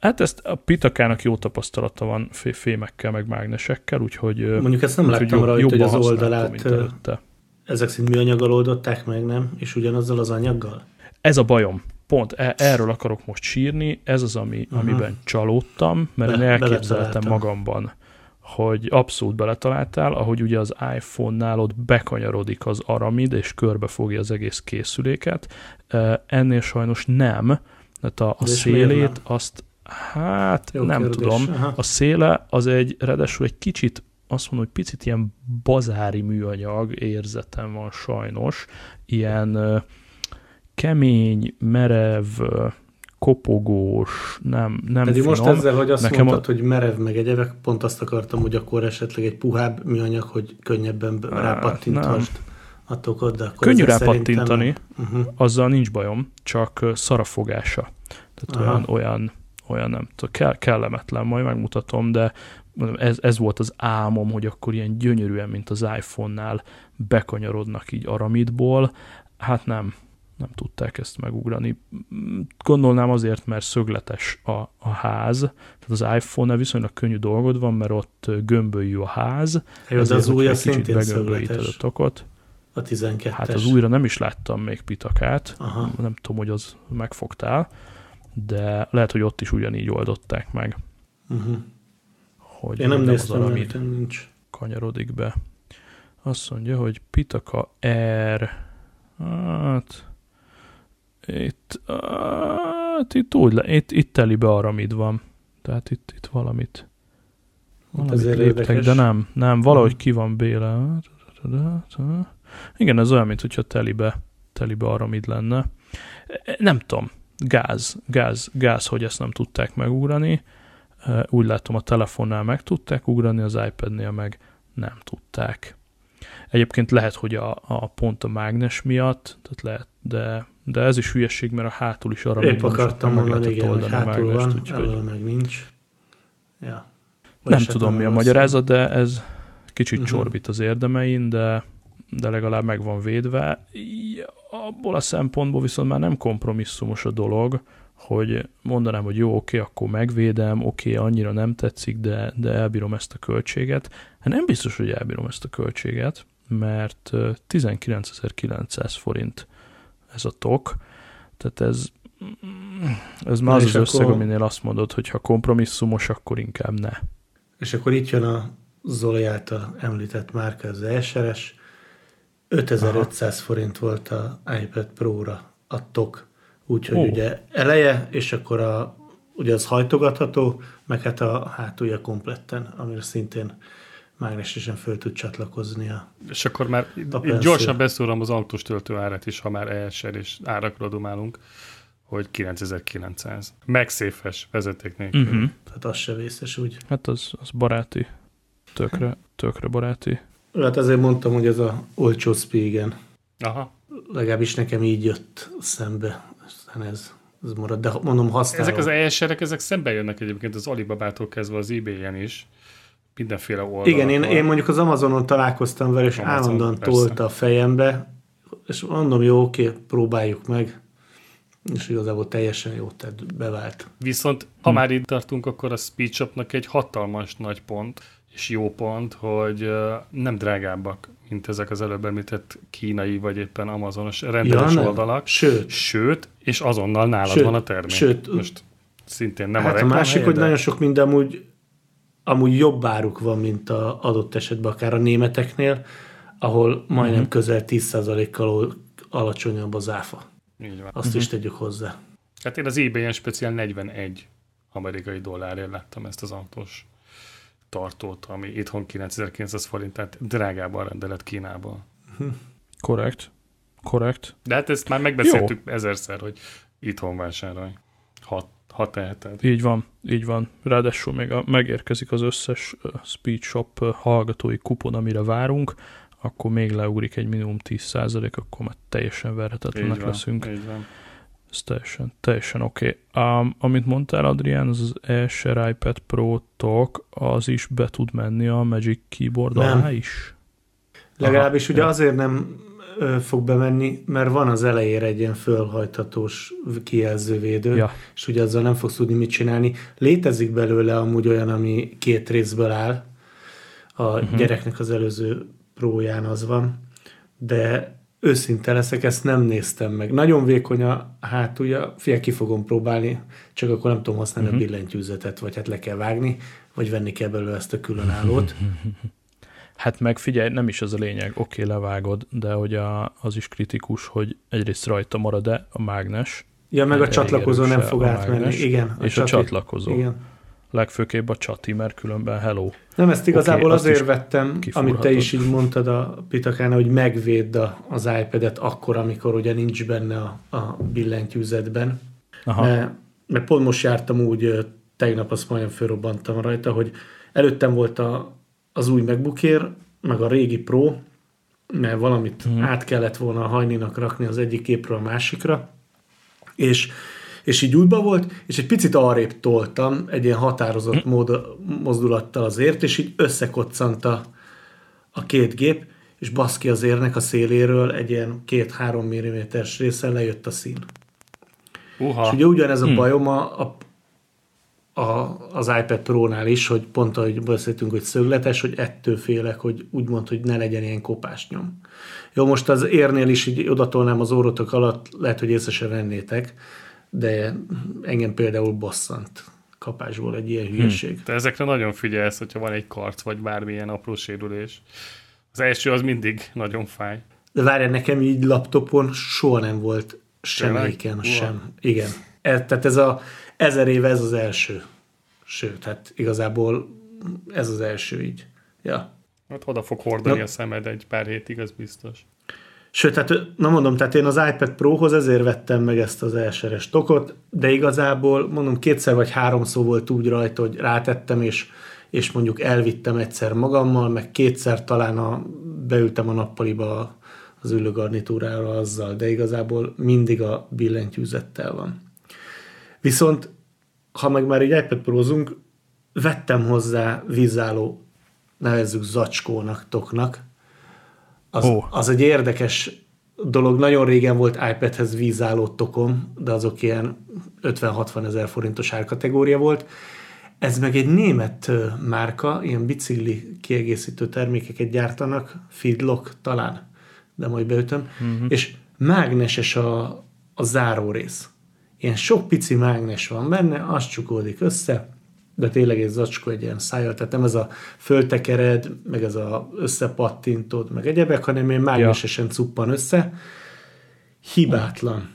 Hát ezt a Pitakának jó tapasztalata van fé- fémekkel, meg mágnesekkel, úgyhogy Mondjuk ezt nem úgyhogy láttam rajta, hogy az oldalát. Ezek szerint műanyaggal oldották meg, nem? És ugyanazzal az anyaggal? Ez a bajom. Pont e- erről akarok most sírni, ez az, ami, Aha. amiben csalódtam, mert Be- én elképzeltem magamban, hogy abszolút beletaláltál, ahogy ugye az iPhone-nál ott bekanyarodik az aramid, és körbefogja az egész készüléket. E, Ennél sajnos nem, tehát a, a szélét azt, hát Jó nem kérdés. tudom, Aha. A széle az egy, ráadásul egy kicsit, azt mondom, hogy picit ilyen bazári műanyag érzetem van sajnos, ilyen kemény, merev, kopogós, nem, nem Pedig finom. most ezzel, hogy azt Nekem mondtad, a- hogy merev meg egyebek, pont azt akartam, hogy akkor esetleg egy puhább műanyag, hogy könnyebben Á, rápattinthast a de akkor Könnyű rápattintani, szerintem- Uh-huh. azzal nincs bajom, csak ö, szar a fogása. Tehát Aha. olyan, olyan, olyan nem tudom, kell, kellemetlen, majd megmutatom, de ez, ez volt az álmom, hogy akkor ilyen gyönyörűen, mint az iPhone-nál bekanyarodnak így aramidból. Hát nem, nem tudták ezt megugrani. Gondolnám azért, mert szögletes a, a ház, tehát az iPhone-nál viszonylag könnyű dolgod van, mert ott gömbölyű a ház, Jó, de az új kicsit szintén begömbölyíted a tokot. A 12-es. Hát az újra nem is láttam még pitakát, Aha. nem tudom, hogy az megfogtál, de lehet, hogy ott is ugyanígy oldották meg, Uh-huh. hogy Én nem az néztem, aramid nekem nincs. kanyarodik be. Azt mondja, hogy Pitaka R. Hát, itt, hát itt úgy le, itt, itt teli be aramid van. Tehát itt, itt valamit, valamit ezért léptek, érdekes. de nem, nem, valahogy Mhm. ki van béle. Igen, ez olyan, mint hogyha telibe, telibe aramid lenne. E, Nem tudom, gáz, gáz, gáz, hogy ezt nem tudták megugrani. Úgy látom, a telefonnál meg tudták ugrani, az iPad-nél meg nem tudták. Egyébként lehet, hogy a, a pont a mágnes miatt, tehát lehet, de, de ez is hülyeség, mert a hátul is arra Épp akartam mondani, igen, hogy hátul van, úgyhogy elől meg nincs. Ja. Vagy nem tudom, mi a magyarázat, de ez kicsit Mhm. csorbít az érdemein, de, de legalább meg van védve. Abból a szempontból viszont már nem kompromisszumos a dolog, hogy mondanám, hogy jó, oké, akkor megvédem, oké, annyira nem tetszik, de, de elbírom ezt a költséget. Hát nem biztos, hogy elbírom ezt a költséget, mert ö, 19.900 forint ez a tok, tehát ez, ez már Na az az összeg, akkor- aminél azt mondod, hogy ha kompromisszumos, akkor inkább ne. És akkor itt jön a Zoli által említett márka, az ESRS. 5500 forint volt a iPad Pro-ra a tok. Úgyhogy ugye eleje, és akkor a, ugye az hajtogatható, meg hát a hátulja kompletten, amire szintén mágnesesen föl tud csatlakozni a És akkor már A gyorsan beszúrom az autós töltő árát is, ha már ESR és árakról domálunk, hogy 9900. Megszéfes vezeték nélkül. Uh-huh. tehát az se vészes úgy. Hát az, az baráti. Tökre, tökre baráti. Hát azért mondtam, hogy ez a olcsó Spigen. Aha. Legalábbis nekem így jött szembe. Aztán ez, ez marad. De mondom, használom. Ezek az ESR-ek, ezek szembe jönnek egyébként az Alibabától kezdve az eBay-en is. Mindenféle oldalakon. Igen, én, én mondjuk az Amazonon találkoztam vele, és Amazon, állandóan persze. tolta a fejembe, és mondom, jó, oké, próbáljuk meg. És igazából teljesen jó, tehát bevált. Viszont Hm. ha már itt tartunk, akkor a Speedshopnak egy hatalmas nagy pont, és jó pont, hogy nem drágábbak, mint ezek az előbb említett kínai vagy éppen amazonos rendeles nem. oldalak. Sőt, Sőt, és azonnal nálad Sőt, van a termék. sőt, Most szintén nem hát a a reklám másik, helye, hogy de nagyon sok minden amúgy, amúgy jobb áruk van, mint a adott esetben akár a németeknél, ahol majdnem Mhm. közel 10%-kal ol- alacsonyabb az áfa. így van. Azt is tegyük hozzá. Hát én az eBay-en speciál 41 amerikai dollárért láttam ezt az autós tartót, ami itthon 9900 forint, tehát drágában rendelet Kínából. Korrekt. Korrekt. De hát ezt már megbeszéltük Jó. ezerszer, hogy itthon vásárolj. Ha, ha teheted. Így van, így van. Ráadásul még a, megérkezik az összes Speed Shop hallgatói kupon, amire várunk, akkor még leugrik egy minimum 10%, akkor már teljesen verhetetlenek Így van, leszünk. így van. Ez teljesen, teljesen oké. Okay. Um, amit mondtál, Adrián, az ESR iPad Pro Talk, az is be tud menni a Magic Keyboard Nem. alá is? Legalábbis Aha, ugye ja. azért nem ö, fog bemenni, mert van az elejére egy ilyen fölhajthatós kijelzővédő, Ja. és ugye azzal nem fogsz tudni mit csinálni. Létezik belőle amúgy olyan, ami két részből áll. A uh-huh. gyereknek az előző próján az van, de őszinte leszek, ezt nem néztem meg. Nagyon vékony a hátulja, fia ki fogom próbálni, csak akkor nem tudom használni Mhm. uh-huh. a billentyűzetet, vagy hát le kell vágni, vagy venni kell belőle ezt a különállót. Hát meg figyelj, nem is ez a lényeg, oké, okay, levágod, de hogy a, az is kritikus, hogy egyrészt rajta marad-e a mágnes, Ja, meg a Elég csatlakozó nem fog a átmenni. mágnes, Igen. és a csati- csatlakozó. Igen. Legfőképp a csati, mert különben hello. Nem, ezt igazából Oké, azt azért vettem, amit te is így mondtad a Pitakán, hogy megvédd az iPad-et akkor, amikor ugye nincs benne a, a billentyűzetben. Aha. Mert meg pont most jártam úgy, tegnap azt majdnem fölrobbantam rajta, hogy előttem volt a, az új MacBookért, meg a régi Pro, mert valamit mm. át kellett volna a hajninak rakni az egyik képről a másikra, és, és így útba volt, és egy picit arrébb toltam egy ilyen határozott mm. mód, mozdulattal azért, és így összekoccant a, a két gép, és baszki az érnek a széléről egy ilyen két-három milliméteres részen lejött a szín. Uha. És ugye ugyanez a hmm. bajom a, a, a, az iPad Pro-nál is, hogy pont ahogy beszéltünk, hogy szögletes, hogy ettől félek, hogy úgymond, hogy ne legyen ilyen kopásnyom. Jó, most az érnél is így odatolnám az órotok alatt, lehet, hogy észre se vennétek, de engem például bosszant kapásból egy ilyen hülyeség. Hmm. Te ezekre nagyon figyelsz, hogyha van egy karc, vagy bármilyen apró sérülés. Az első az mindig nagyon fáj. De várj, nekem így laptopon soha nem volt sem éken, sem. Igen. E, tehát ez a ezer éve ez az első. Sőt, hát igazából ez az első így. Ja. Hát oda fog hordani na. a szemed egy pár hétig, az biztos. Sőt, hát na mondom, tehát én az iPad Pro-hoz ezért vettem meg ezt az elseres tokot, de igazából mondom kétszer vagy háromszor volt úgy rajta, hogy rátettem, és, és mondjuk elvittem egyszer magammal, meg kétszer talán a, beültem a nappaliba az ülőgarnitúrára azzal, de igazából mindig a billentyűzettel van. Viszont, ha meg már egy iPad prózunk, vettem hozzá vízálló, nevezzük zacskónak, toknak. Az, oh. az egy érdekes dolog. Nagyon régen volt iPadhez vízálló tokom, de azok ilyen 50-60 ezer forintos árkategória volt. Ez meg egy német márka, ilyen bicikli kiegészítő termékeket gyártanak, Feedlock talán de majd beütöm, uh-huh. és mágneses a, a záró rész. Ilyen sok pici mágnes van benne, az csukódik össze, de tényleg egy zacskó egy ilyen szájjal, tehát nem ez a föltekered, meg ez a összepattintod, meg egyebek, hanem ilyen mágnesesen ja. cuppan össze. Hibátlan.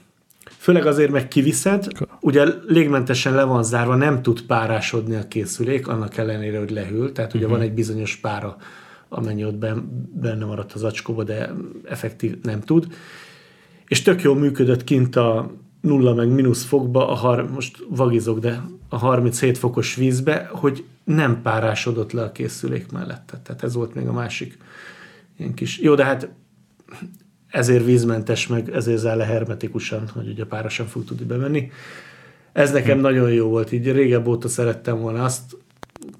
Főleg azért meg kiviszed, ugye légmentesen le van zárva, nem tud párásodni a készülék, annak ellenére, hogy lehűl, tehát ugye uh-huh. van egy bizonyos pára amennyi ott benne maradt az acskóba, de effektív nem tud. És tök jól működött kint a nulla meg mínusz fokba, a har, most vagizok, de a 37 fokos vízbe, hogy nem párásodott le a készülék mellette. Tehát ez volt még a másik ilyen kis... Jó, de hát ezért vízmentes, meg ezért zár le hermetikusan, hogy ugye pára sem fog tudni bemenni. Ez nekem hm. nagyon jó volt, így régebb óta szerettem volna azt,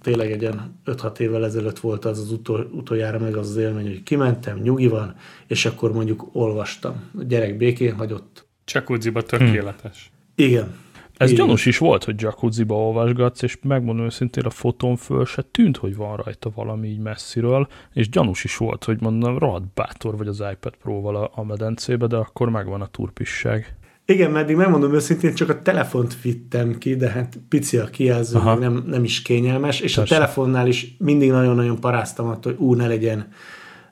tényleg egy 5-6 évvel ezelőtt volt az az utol, utoljára meg az az élmény, hogy kimentem, nyugi van, és akkor mondjuk olvastam. A gyerek békén hagyott. Jacuzziba tökéletes. Hm. Igen. Ez Igen. gyanús is volt, hogy jacuzziba olvasgatsz, és megmondom őszintén, a fotón föl se tűnt, hogy van rajta valami így messziről, és gyanús is volt, hogy mondom, rohadt bátor vagy az iPad Pro-val a, a medencébe, de akkor megvan a turpisság. Igen, meddig megmondom őszintén, csak a telefont vittem ki, de hát pici a kijelző, nem, nem is kényelmes, és Persze. a telefonnál is mindig nagyon-nagyon paráztam attól, hogy ú, ne legyen,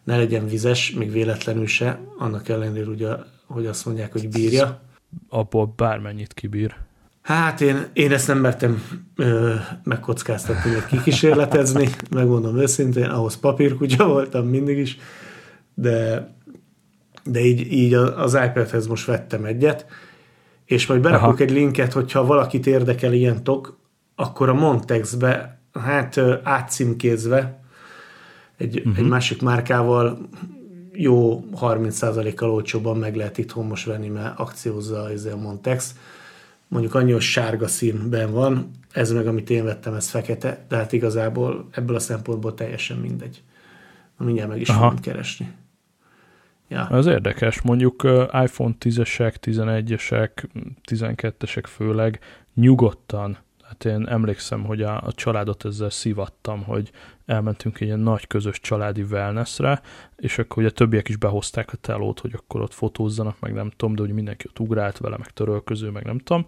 ne legyen vizes, még véletlenül se, annak ellenére ugye, hogy azt mondják, hogy bírja. Abból bármennyit kibír. Hát én, én ezt nem mertem ö, megkockáztatni, vagy kikísérletezni, megmondom őszintén, ahhoz papírkutya voltam mindig is, de de így, így az iPad-hez most vettem egyet, és majd berakok Aha. egy linket, hogyha valakit érdekel ilyen tok, akkor a Montexbe, hát átcímkézve egy, uh-huh. egy másik márkával jó 30%-kal olcsóban meg lehet itthon most venni, mert akciózza a Montex. Mondjuk annyi, hogy sárga színben van, ez meg, amit én vettem, ez fekete, de hát igazából ebből a szempontból teljesen mindegy. Mindjárt meg is fogom keresni. Ja. Az érdekes, mondjuk iPhone 10-esek, 11-esek, 12-esek főleg nyugodtan, hát én emlékszem, hogy a, a családot ezzel szivattam, hogy elmentünk egy ilyen nagy közös családi wellnessre, és akkor ugye többiek is behozták a telót, hogy akkor ott fotózzanak, meg nem tudom, de hogy mindenki ott ugrált vele, meg törölköző, meg nem tudom,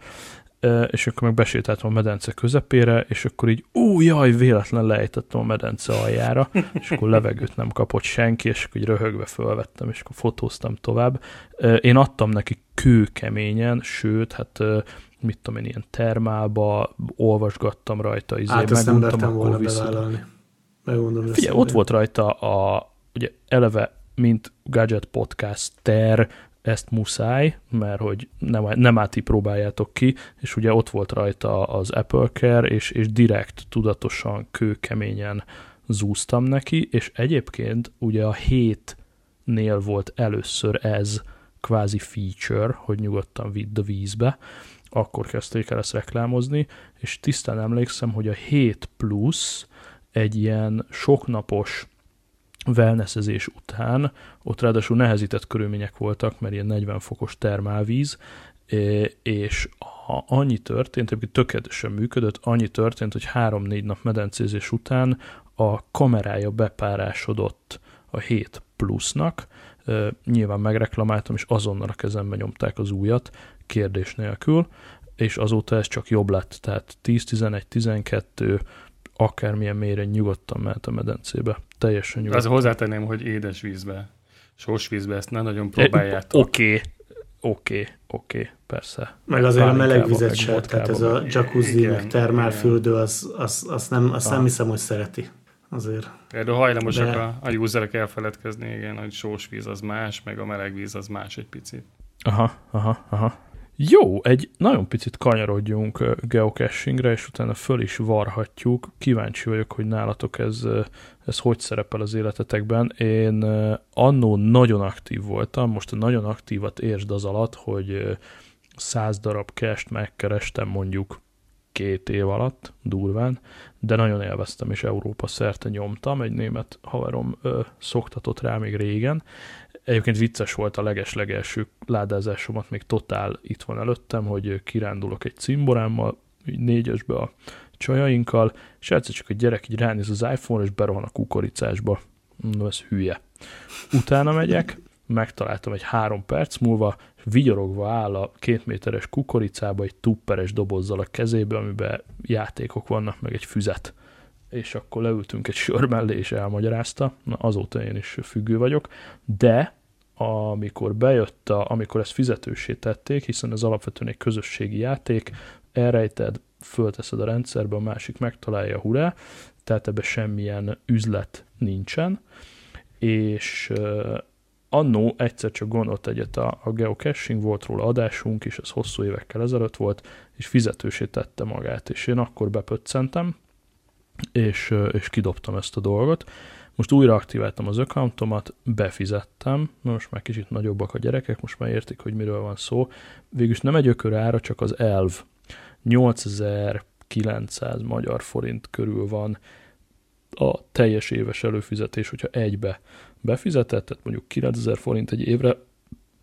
és akkor meg besétáltam a medence közepére, és akkor így, ó, jaj, véletlen lejtettem a medence aljára, és akkor levegőt nem kapott senki, és akkor így röhögve fölvettem, és akkor fotóztam tovább. Én adtam neki kőkeményen, sőt, hát mit tudom én, ilyen termába, olvasgattam rajta, izé, hát ezt nem volna bevállalni. Megmondom Figyelj, ott volt rajta a, ugye eleve, mint Gadget Podcast ter, ezt muszáj, mert hogy nem, nem áti próbáljátok ki, és ugye ott volt rajta az Apple Care, és, és direkt, tudatosan, kőkeményen zúztam neki, és egyébként ugye a hétnél volt először ez kvázi feature, hogy nyugodtan vidd a vízbe, akkor kezdték el ezt reklámozni, és tisztán emlékszem, hogy a 7 plusz egy ilyen soknapos wellnessezés után, ott ráadásul nehezített körülmények voltak, mert ilyen 40 fokos termálvíz, és ha annyi történt, hogy tökéletesen működött, annyi történt, hogy három-négy nap medencézés után a kamerája bepárásodott a 7 plusznak, nyilván megreklamáltam, és azonnal a kezembe nyomták az újat, kérdés nélkül, és azóta ez csak jobb lett, tehát 10, 11, 12, akármilyen mélyre nyugodtan mehet a medencébe. Teljesen nyugodtan. Az hozzátenném, hogy édes vízbe, sós vízbe ezt nem nagyon próbáljátok. Oké, oké, oké, persze. Meg azért a meleg vizet se, tehát ez a jacuzzi, igen, meg termálfürdő, az, az, az nem, azt nem hiszem, hogy szereti. Azért. Erről hajlamosak De... a, a userek elfeledkezni, igen, hogy sós víz az más, meg a meleg víz az más egy picit. Aha, aha, aha. Jó, egy nagyon picit kanyarodjunk geocachingre, és utána föl is varhatjuk. Kíváncsi vagyok, hogy nálatok ez, ez hogy szerepel az életetekben. Én annó nagyon aktív voltam, most a nagyon aktívat értsd az alatt, hogy száz darab kest megkerestem mondjuk két év alatt, durván, de nagyon élveztem, és Európa szerte nyomtam, egy német haverom ö, szoktatott rá még régen, Egyébként vicces volt a leges-legelső ládázásomat, még totál itt van előttem, hogy kirándulok egy cimborámmal, így négyesbe a csajainkkal, és egyszer csak a gyerek így ránéz az iPhone, és berohan a kukoricásba. No, ez hülye. Utána megyek, megtaláltam egy három perc múlva, vigyorogva áll a két méteres kukoricába egy tupperes dobozzal a kezébe, amiben játékok vannak, meg egy füzet. És akkor leültünk egy sör mellé, és elmagyarázta. Na, azóta én is függő vagyok. De amikor bejött, a, amikor ezt fizetősé tették, hiszen ez alapvetően egy közösségi játék, elrejted, fölteszed a rendszerbe, a másik megtalálja, hurrá, tehát ebbe semmilyen üzlet nincsen, és annó egyszer csak gondolt egyet a, a geocaching, volt róla adásunk, és ez hosszú évekkel ezelőtt volt, és fizetősé tette magát, és én akkor bepöccentem, és, és kidobtam ezt a dolgot, most újra aktiváltam az accountomat, befizettem, most már kicsit nagyobbak a gyerekek, most már értik, hogy miről van szó. Végülis nem egy ökör ára, csak az elv. 8900 magyar forint körül van a teljes éves előfizetés, hogyha egybe befizetett, tehát mondjuk 9000 forint egy évre,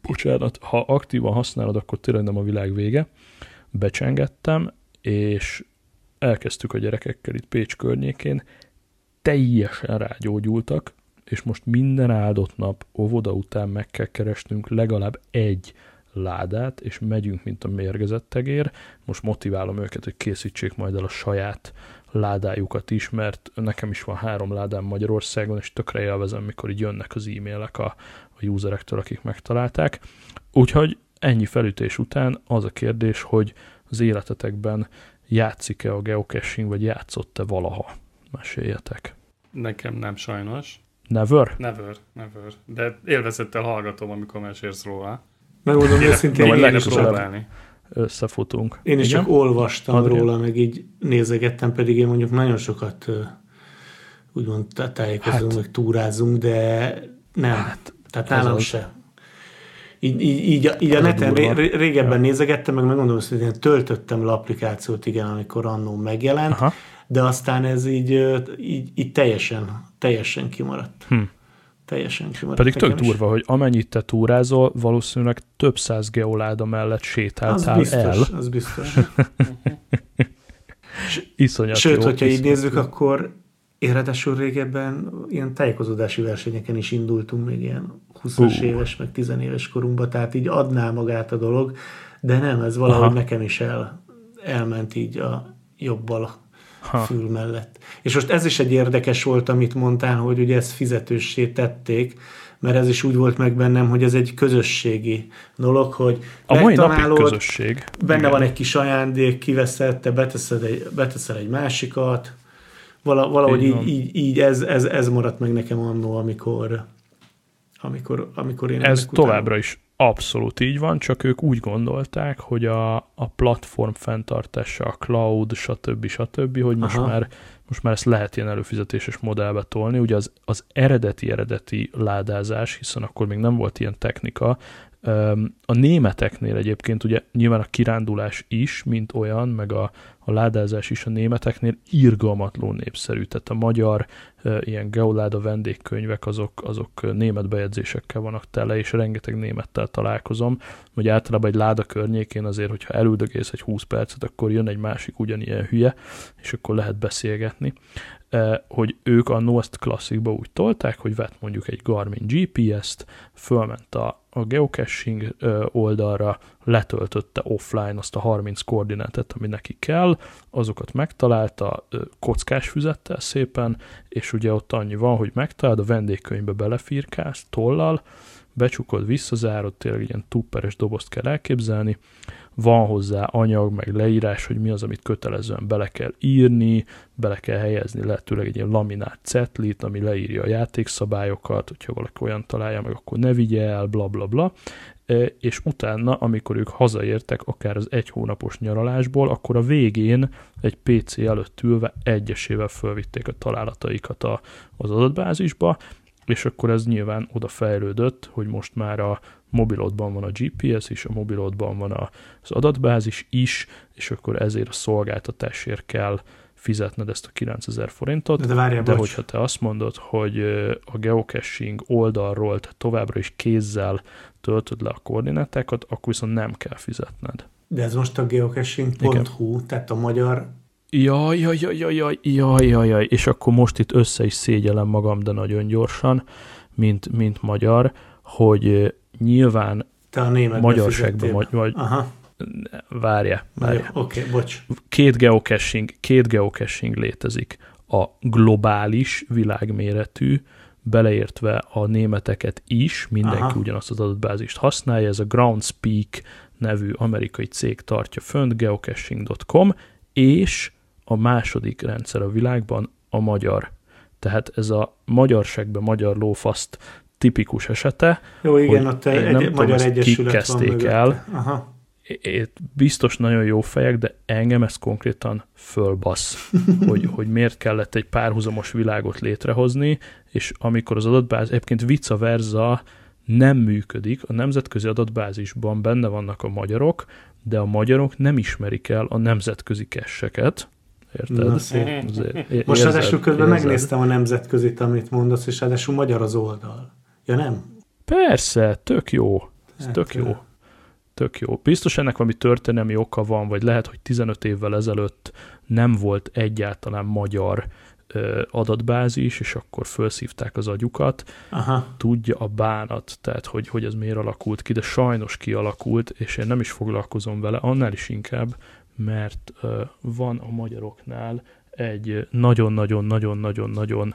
bocsánat, ha aktívan használod, akkor tényleg nem a világ vége. Becsengettem, és elkezdtük a gyerekekkel itt Pécs környékén, teljesen rágyógyultak, és most minden áldott nap óvoda után meg kell keresnünk legalább egy ládát, és megyünk, mint a mérgezett tegér. Most motiválom őket, hogy készítsék majd el a saját ládájukat is, mert nekem is van három ládám Magyarországon, és tökre élvezem, mikor így jönnek az e-mailek a, a userektől, akik megtalálták. Úgyhogy ennyi felütés után az a kérdés, hogy az életetekben játszik-e a geocaching, vagy játszott-e valaha? Meséljetek. Nekem nem sajnos. Never? Never, never. De élvezettel hallgatom, amikor mesélsz róla. Megmondom őszintén, én, én is próbálni. Összefutunk. Én is Igen? csak olvastam Adrian? róla, meg így nézegettem, pedig én mondjuk nagyon sokat úgymond tájékozunk, hát, meg túrázunk, de nem. Hát, Tehát nálam az... se. Így, így, így, így a neten ré, régebben ja. nézegettem, meg megmondom, hogy én töltöttem le applikációt, igen, amikor annó megjelent, Aha de aztán ez így, így, így teljesen, teljesen kimaradt. Hm. Teljesen kimaradt. Pedig tök durva, is. hogy amennyit te túrázol, valószínűleg több száz geoláda mellett sétáltál az biztos, el. Az biztos. Iszonyat Sőt, jó, hogyha így nézzük, jó. akkor Érdekesül régebben ilyen tájékozódási versenyeken is indultunk, még ilyen 20-as uh. éves, meg 10 éves korunkban, tehát így adná magát a dolog, de nem, ez valahogy Aha. nekem is el, elment így a jobbal ha. fül mellett. És most ez is egy érdekes volt, amit mondtál, hogy ugye ezt fizetőssé tették, mert ez is úgy volt meg bennem, hogy ez egy közösségi dolog, hogy a mai napig közösség. Benne Igen. van egy kis ajándék, kiveszed, te beteszed egy, beteszel egy másikat, Vala, valahogy így, így, így ez, ez, ez maradt meg nekem annó, amikor, amikor, amikor én... Ez továbbra is Abszolút így van, csak ők úgy gondolták, hogy a, a platform fenntartása, a cloud, stb. stb., hogy most már, most már ezt lehet ilyen előfizetéses modellbe tolni. Ugye az, az eredeti-eredeti ládázás, hiszen akkor még nem volt ilyen technika, a németeknél egyébként ugye nyilván a kirándulás is, mint olyan, meg a, a ládázás is a németeknél irgalmatló népszerű. Tehát a magyar ilyen geoláda vendégkönyvek azok, azok német bejegyzésekkel vannak tele, és rengeteg némettel találkozom, hogy általában egy láda környékén azért, hogyha elüldögész egy 20 percet, akkor jön egy másik ugyanilyen hülye, és akkor lehet beszélgetni hogy ők a Nost Classicba úgy tolták, hogy vett mondjuk egy Garmin GPS-t, fölment a, a geocaching oldalra, letöltötte offline azt a 30 koordinátet, ami neki kell, azokat megtalálta kockás füzettel szépen, és ugye ott annyi van, hogy megtaláld, a vendégkönyvbe belefirkálsz tollal, becsukod, visszazárod, tényleg ilyen tupperes dobozt kell elképzelni, van hozzá anyag, meg leírás, hogy mi az, amit kötelezően bele kell írni, bele kell helyezni lehetőleg egy ilyen laminált cetlit, ami leírja a játékszabályokat, hogyha valaki olyan találja meg, akkor ne vigye el, bla bla bla, e, és utána, amikor ők hazaértek, akár az egy hónapos nyaralásból, akkor a végén egy PC előtt ülve egyesével fölvitték a találataikat a, az adatbázisba, és akkor ez nyilván oda fejlődött, hogy most már a mobilodban van a GPS is, a mobilodban van az adatbázis is, és akkor ezért a szolgáltatásért kell fizetned ezt a 9000 forintot, de, várjál, de hogyha te azt mondod, hogy a geocaching oldalról te továbbra is kézzel töltöd le a koordinátákat, akkor viszont nem kell fizetned. De ez most a geocaching.hu, tehát a magyar Jaj, jaj, jaj, jaj, jaj, jaj, jaj, és akkor most itt össze is szégyelem magam, de nagyon gyorsan, mint, mint magyar, hogy nyilván Te a magyarságban vagy, vagy Aha. várja, várja. Oké, okay, bocs. Két geocaching, két geocaching létezik. A globális világméretű, beleértve a németeket is, mindenki Aha. ugyanazt az adatbázist használja, ez a Groundspeak nevű amerikai cég tartja fönt, geocaching.com, és a második rendszer a világban a magyar. Tehát ez a magyarságban magyar lófaszt tipikus esete. Jó, igen, ott egy, nem egy magyar egyesület kezdték el. Aha. Itt biztos nagyon jó fejek, de engem ez konkrétan fölbasz, hogy, hogy miért kellett egy párhuzamos világot létrehozni, és amikor az adatbázis, egyébként vice versa nem működik, a nemzetközi adatbázisban benne vannak a magyarok, de a magyarok nem ismerik el a nemzetközi kesseket, Érted? Na, szép. Azért, Most ráadásul közben megnéztem a nemzetközit, amit mondasz, és ráadásul magyar az oldal. Ja nem? Persze, tök jó. Ez hát, tök jó. Tök jó. Biztos ennek valami történelmi oka van, vagy lehet, hogy 15 évvel ezelőtt nem volt egyáltalán magyar adatbázis, és akkor felszívták az agyukat. Aha. Tudja a bánat, tehát hogy, hogy ez miért alakult ki, de sajnos kialakult, és én nem is foglalkozom vele, annál is inkább, mert van a magyaroknál egy nagyon-nagyon-nagyon-nagyon-nagyon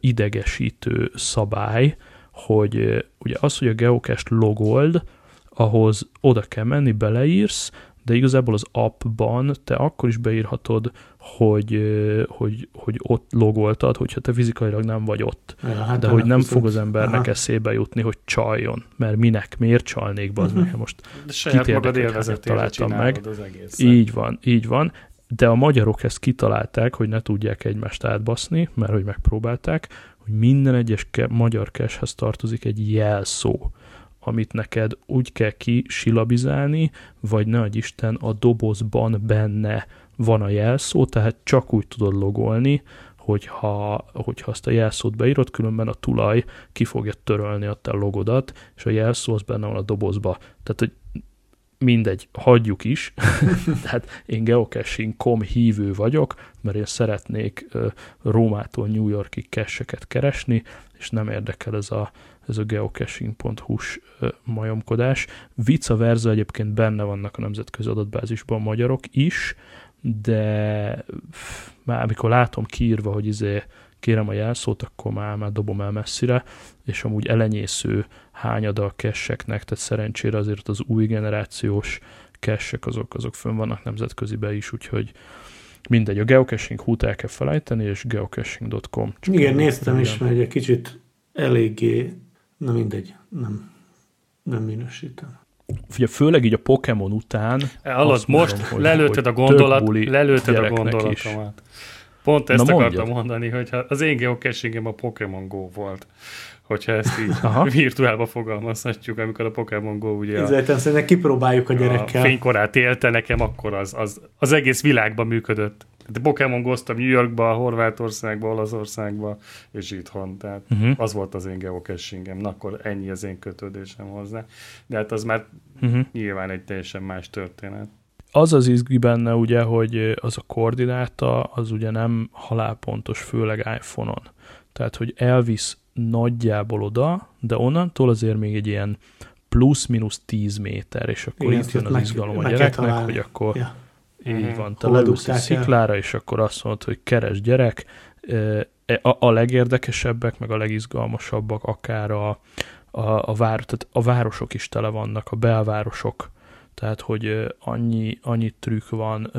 idegesítő szabály, hogy ugye az, hogy a geocache logold, ahhoz oda kell menni, beleírsz, de igazából az appban te akkor is beírhatod, hogy, hogy, hogy ott logoltad, hogyha te fizikailag nem vagy ott. Ja, hát de hogy nem fog az embernek Aha. eszébe jutni, hogy csaljon, mert minek, miért csalnék, be az uh-huh. most de saját magad találtam meg. Az így van, így van. De a magyarok ezt kitalálták, hogy ne tudják egymást átbaszni, mert hogy megpróbálták, hogy minden egyes ke- magyar keshez tartozik egy jelszó, amit neked úgy kell kisilabizálni, vagy ne Isten a dobozban benne van a jelszó, tehát csak úgy tudod logolni, hogyha, hogyha azt a jelszót beírod, különben a tulaj ki fogja törölni a te logodat, és a jelszó az benne van a dobozba. Tehát, hogy mindegy, hagyjuk is. Tehát én geocaching.com hívő vagyok, mert én szeretnék Rómától New Yorkig kesseket keresni, és nem érdekel ez a, ez a geocaching.hu-s majomkodás. Vice versa egyébként benne vannak a nemzetközi adatbázisban a magyarok is, de már amikor látom kiírva, hogy izé kérem a jelszót, akkor már, már dobom el messzire, és amúgy elenyésző hányada a kesseknek, tehát szerencsére azért az új generációs kessek azok, azok fönn vannak nemzetközibe is, úgyhogy mindegy, a geocaching hút el kell felejteni, és geocaching.com. Igen, néztem is, mert egy kicsit eléggé, na mindegy, nem, nem minősítem. Ugye főleg így a Pokémon után... Alatt most mondom, lelőtted hogy a gondolat, lelőtted a gondolatomat. Is. Pont ezt Na, akartam mondjad. mondani, hogy az én geocachingem a Pokémon Go volt hogyha ezt így Aha. virtuálba fogalmazhatjuk, amikor a Pokémon Go ugye Ezért szerintem kipróbáljuk a gyerekkel. A fénykorát élte nekem, akkor az, az, az egész világban működött. De Pokémon Go-ztam New Yorkba, Horvátországba, Olaszországba, és itthon. Tehát uh-huh. az volt az én geocachingem. Na, akkor ennyi az én kötődésem hozzá. De hát az már uh-huh. nyilván egy teljesen más történet. Az az izgi benne ugye, hogy az a koordináta, az ugye nem halálpontos, főleg iPhone-on. Tehát, hogy elvisz nagyjából oda, de onnantól azért még egy ilyen plusz-minusz 10 méter, és akkor Igen, itt jön az meg, izgalom a gyereknek, hogy akkor ja. Így uh-huh. van, te leülsz egy sziklára, és akkor azt mondod, hogy keres gyerek, e, a, a legérdekesebbek, meg a legizgalmasabbak akár a, a, a, vár, tehát a városok is tele vannak, a belvárosok, tehát hogy annyi, annyi trükk van,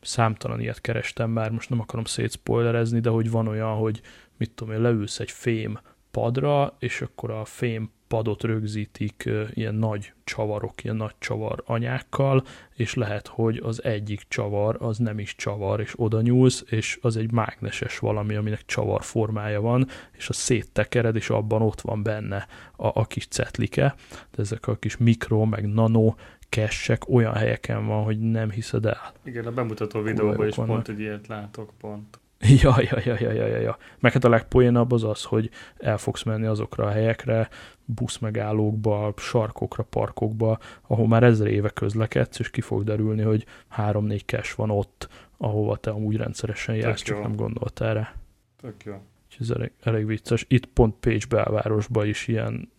számtalan ilyet kerestem már, most nem akarom szétszpoilerezni, de hogy van olyan, hogy mit tudom én, leülsz egy fém padra, és akkor a fém padot rögzítik ilyen nagy csavarok, ilyen nagy csavar anyákkal, és lehet, hogy az egyik csavar az nem is csavar, és oda nyúlsz, és az egy mágneses valami, aminek csavar formája van, és a széttekered, és abban ott van benne a, a kis cetlike, de ezek a kis mikro, meg nano kessek olyan helyeken van, hogy nem hiszed el. Igen, a bemutató videóban is vannak. pont egy ilyet látok, pont. Ja, ja, ja, ja, ja, ja. Meg hát a legpoénabb az az, hogy el fogsz menni azokra a helyekre, buszmegállókba, sarkokra, parkokba, ahol már ezer éve közlekedsz, és ki fog derülni, hogy három-négy cash van ott, ahova te amúgy rendszeresen jársz, csak nem gondolt erre. Tök jó. És ez elég, elég vicces. Itt pont Pécs belvárosban is ilyen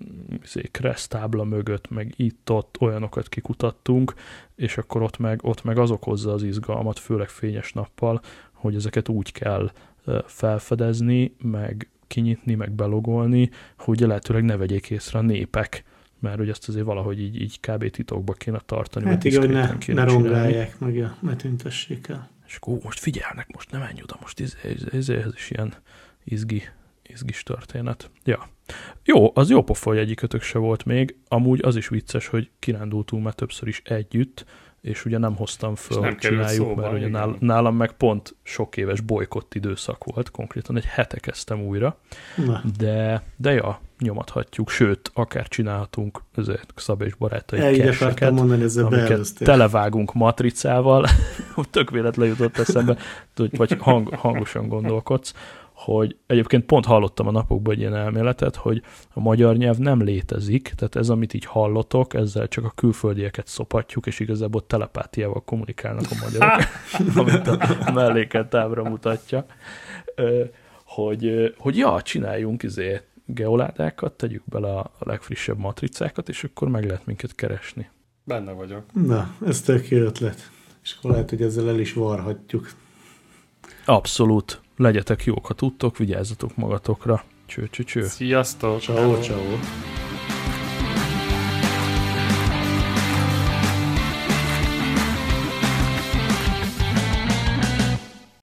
izé, tábla mögött, meg itt-ott olyanokat kikutattunk, és akkor ott meg, ott meg az okozza az izgalmat, főleg fényes nappal, hogy ezeket úgy kell felfedezni, meg kinyitni, meg belogolni, hogy lehetőleg ne vegyék észre a népek, mert hogy ezt azért valahogy így, így kb. titokba kéne tartani. Hát igen, hogy ne, ne rongálják meg, ja, ne tüntessék el. És akkor most figyelnek, most nem menj oda, most ez, ez, ez, ez is ilyen izgi, izgis történet. Ja. Jó, az jó pofa, hogy egyikötök se volt még. Amúgy az is vicces, hogy kirándultunk már többször is együtt, és ugye nem hoztam föl, hogy csináljuk, szóba, mert ugye nál, nálam meg pont sok éves bolykott időszak volt, konkrétan egy hete kezdtem újra, Na. de, de ja, nyomathatjuk, sőt, akár csinálhatunk ezért Szabé és barátai kerseket, mondani, ezzel amiket televágunk matricával, tök véletlen jutott eszembe, vagy hang, hangosan gondolkodsz, hogy egyébként pont hallottam a napokban egy ilyen elméletet, hogy a magyar nyelv nem létezik, tehát ez, amit így hallotok, ezzel csak a külföldieket szopatjuk, és igazából telepátiával kommunikálnak a magyarok, amit a melléket tábra mutatja, hogy, hogy ja, csináljunk izé geoládákat, tegyük bele a legfrissebb matricákat, és akkor meg lehet minket keresni. Benne vagyok. Na, ez tök jó ötlet. És akkor lehet, hogy ezzel el is varhatjuk. Abszolút legyetek jók, ha tudtok, vigyázzatok magatokra. Cső, cső, cső. Sziasztok! Ciao, ciao.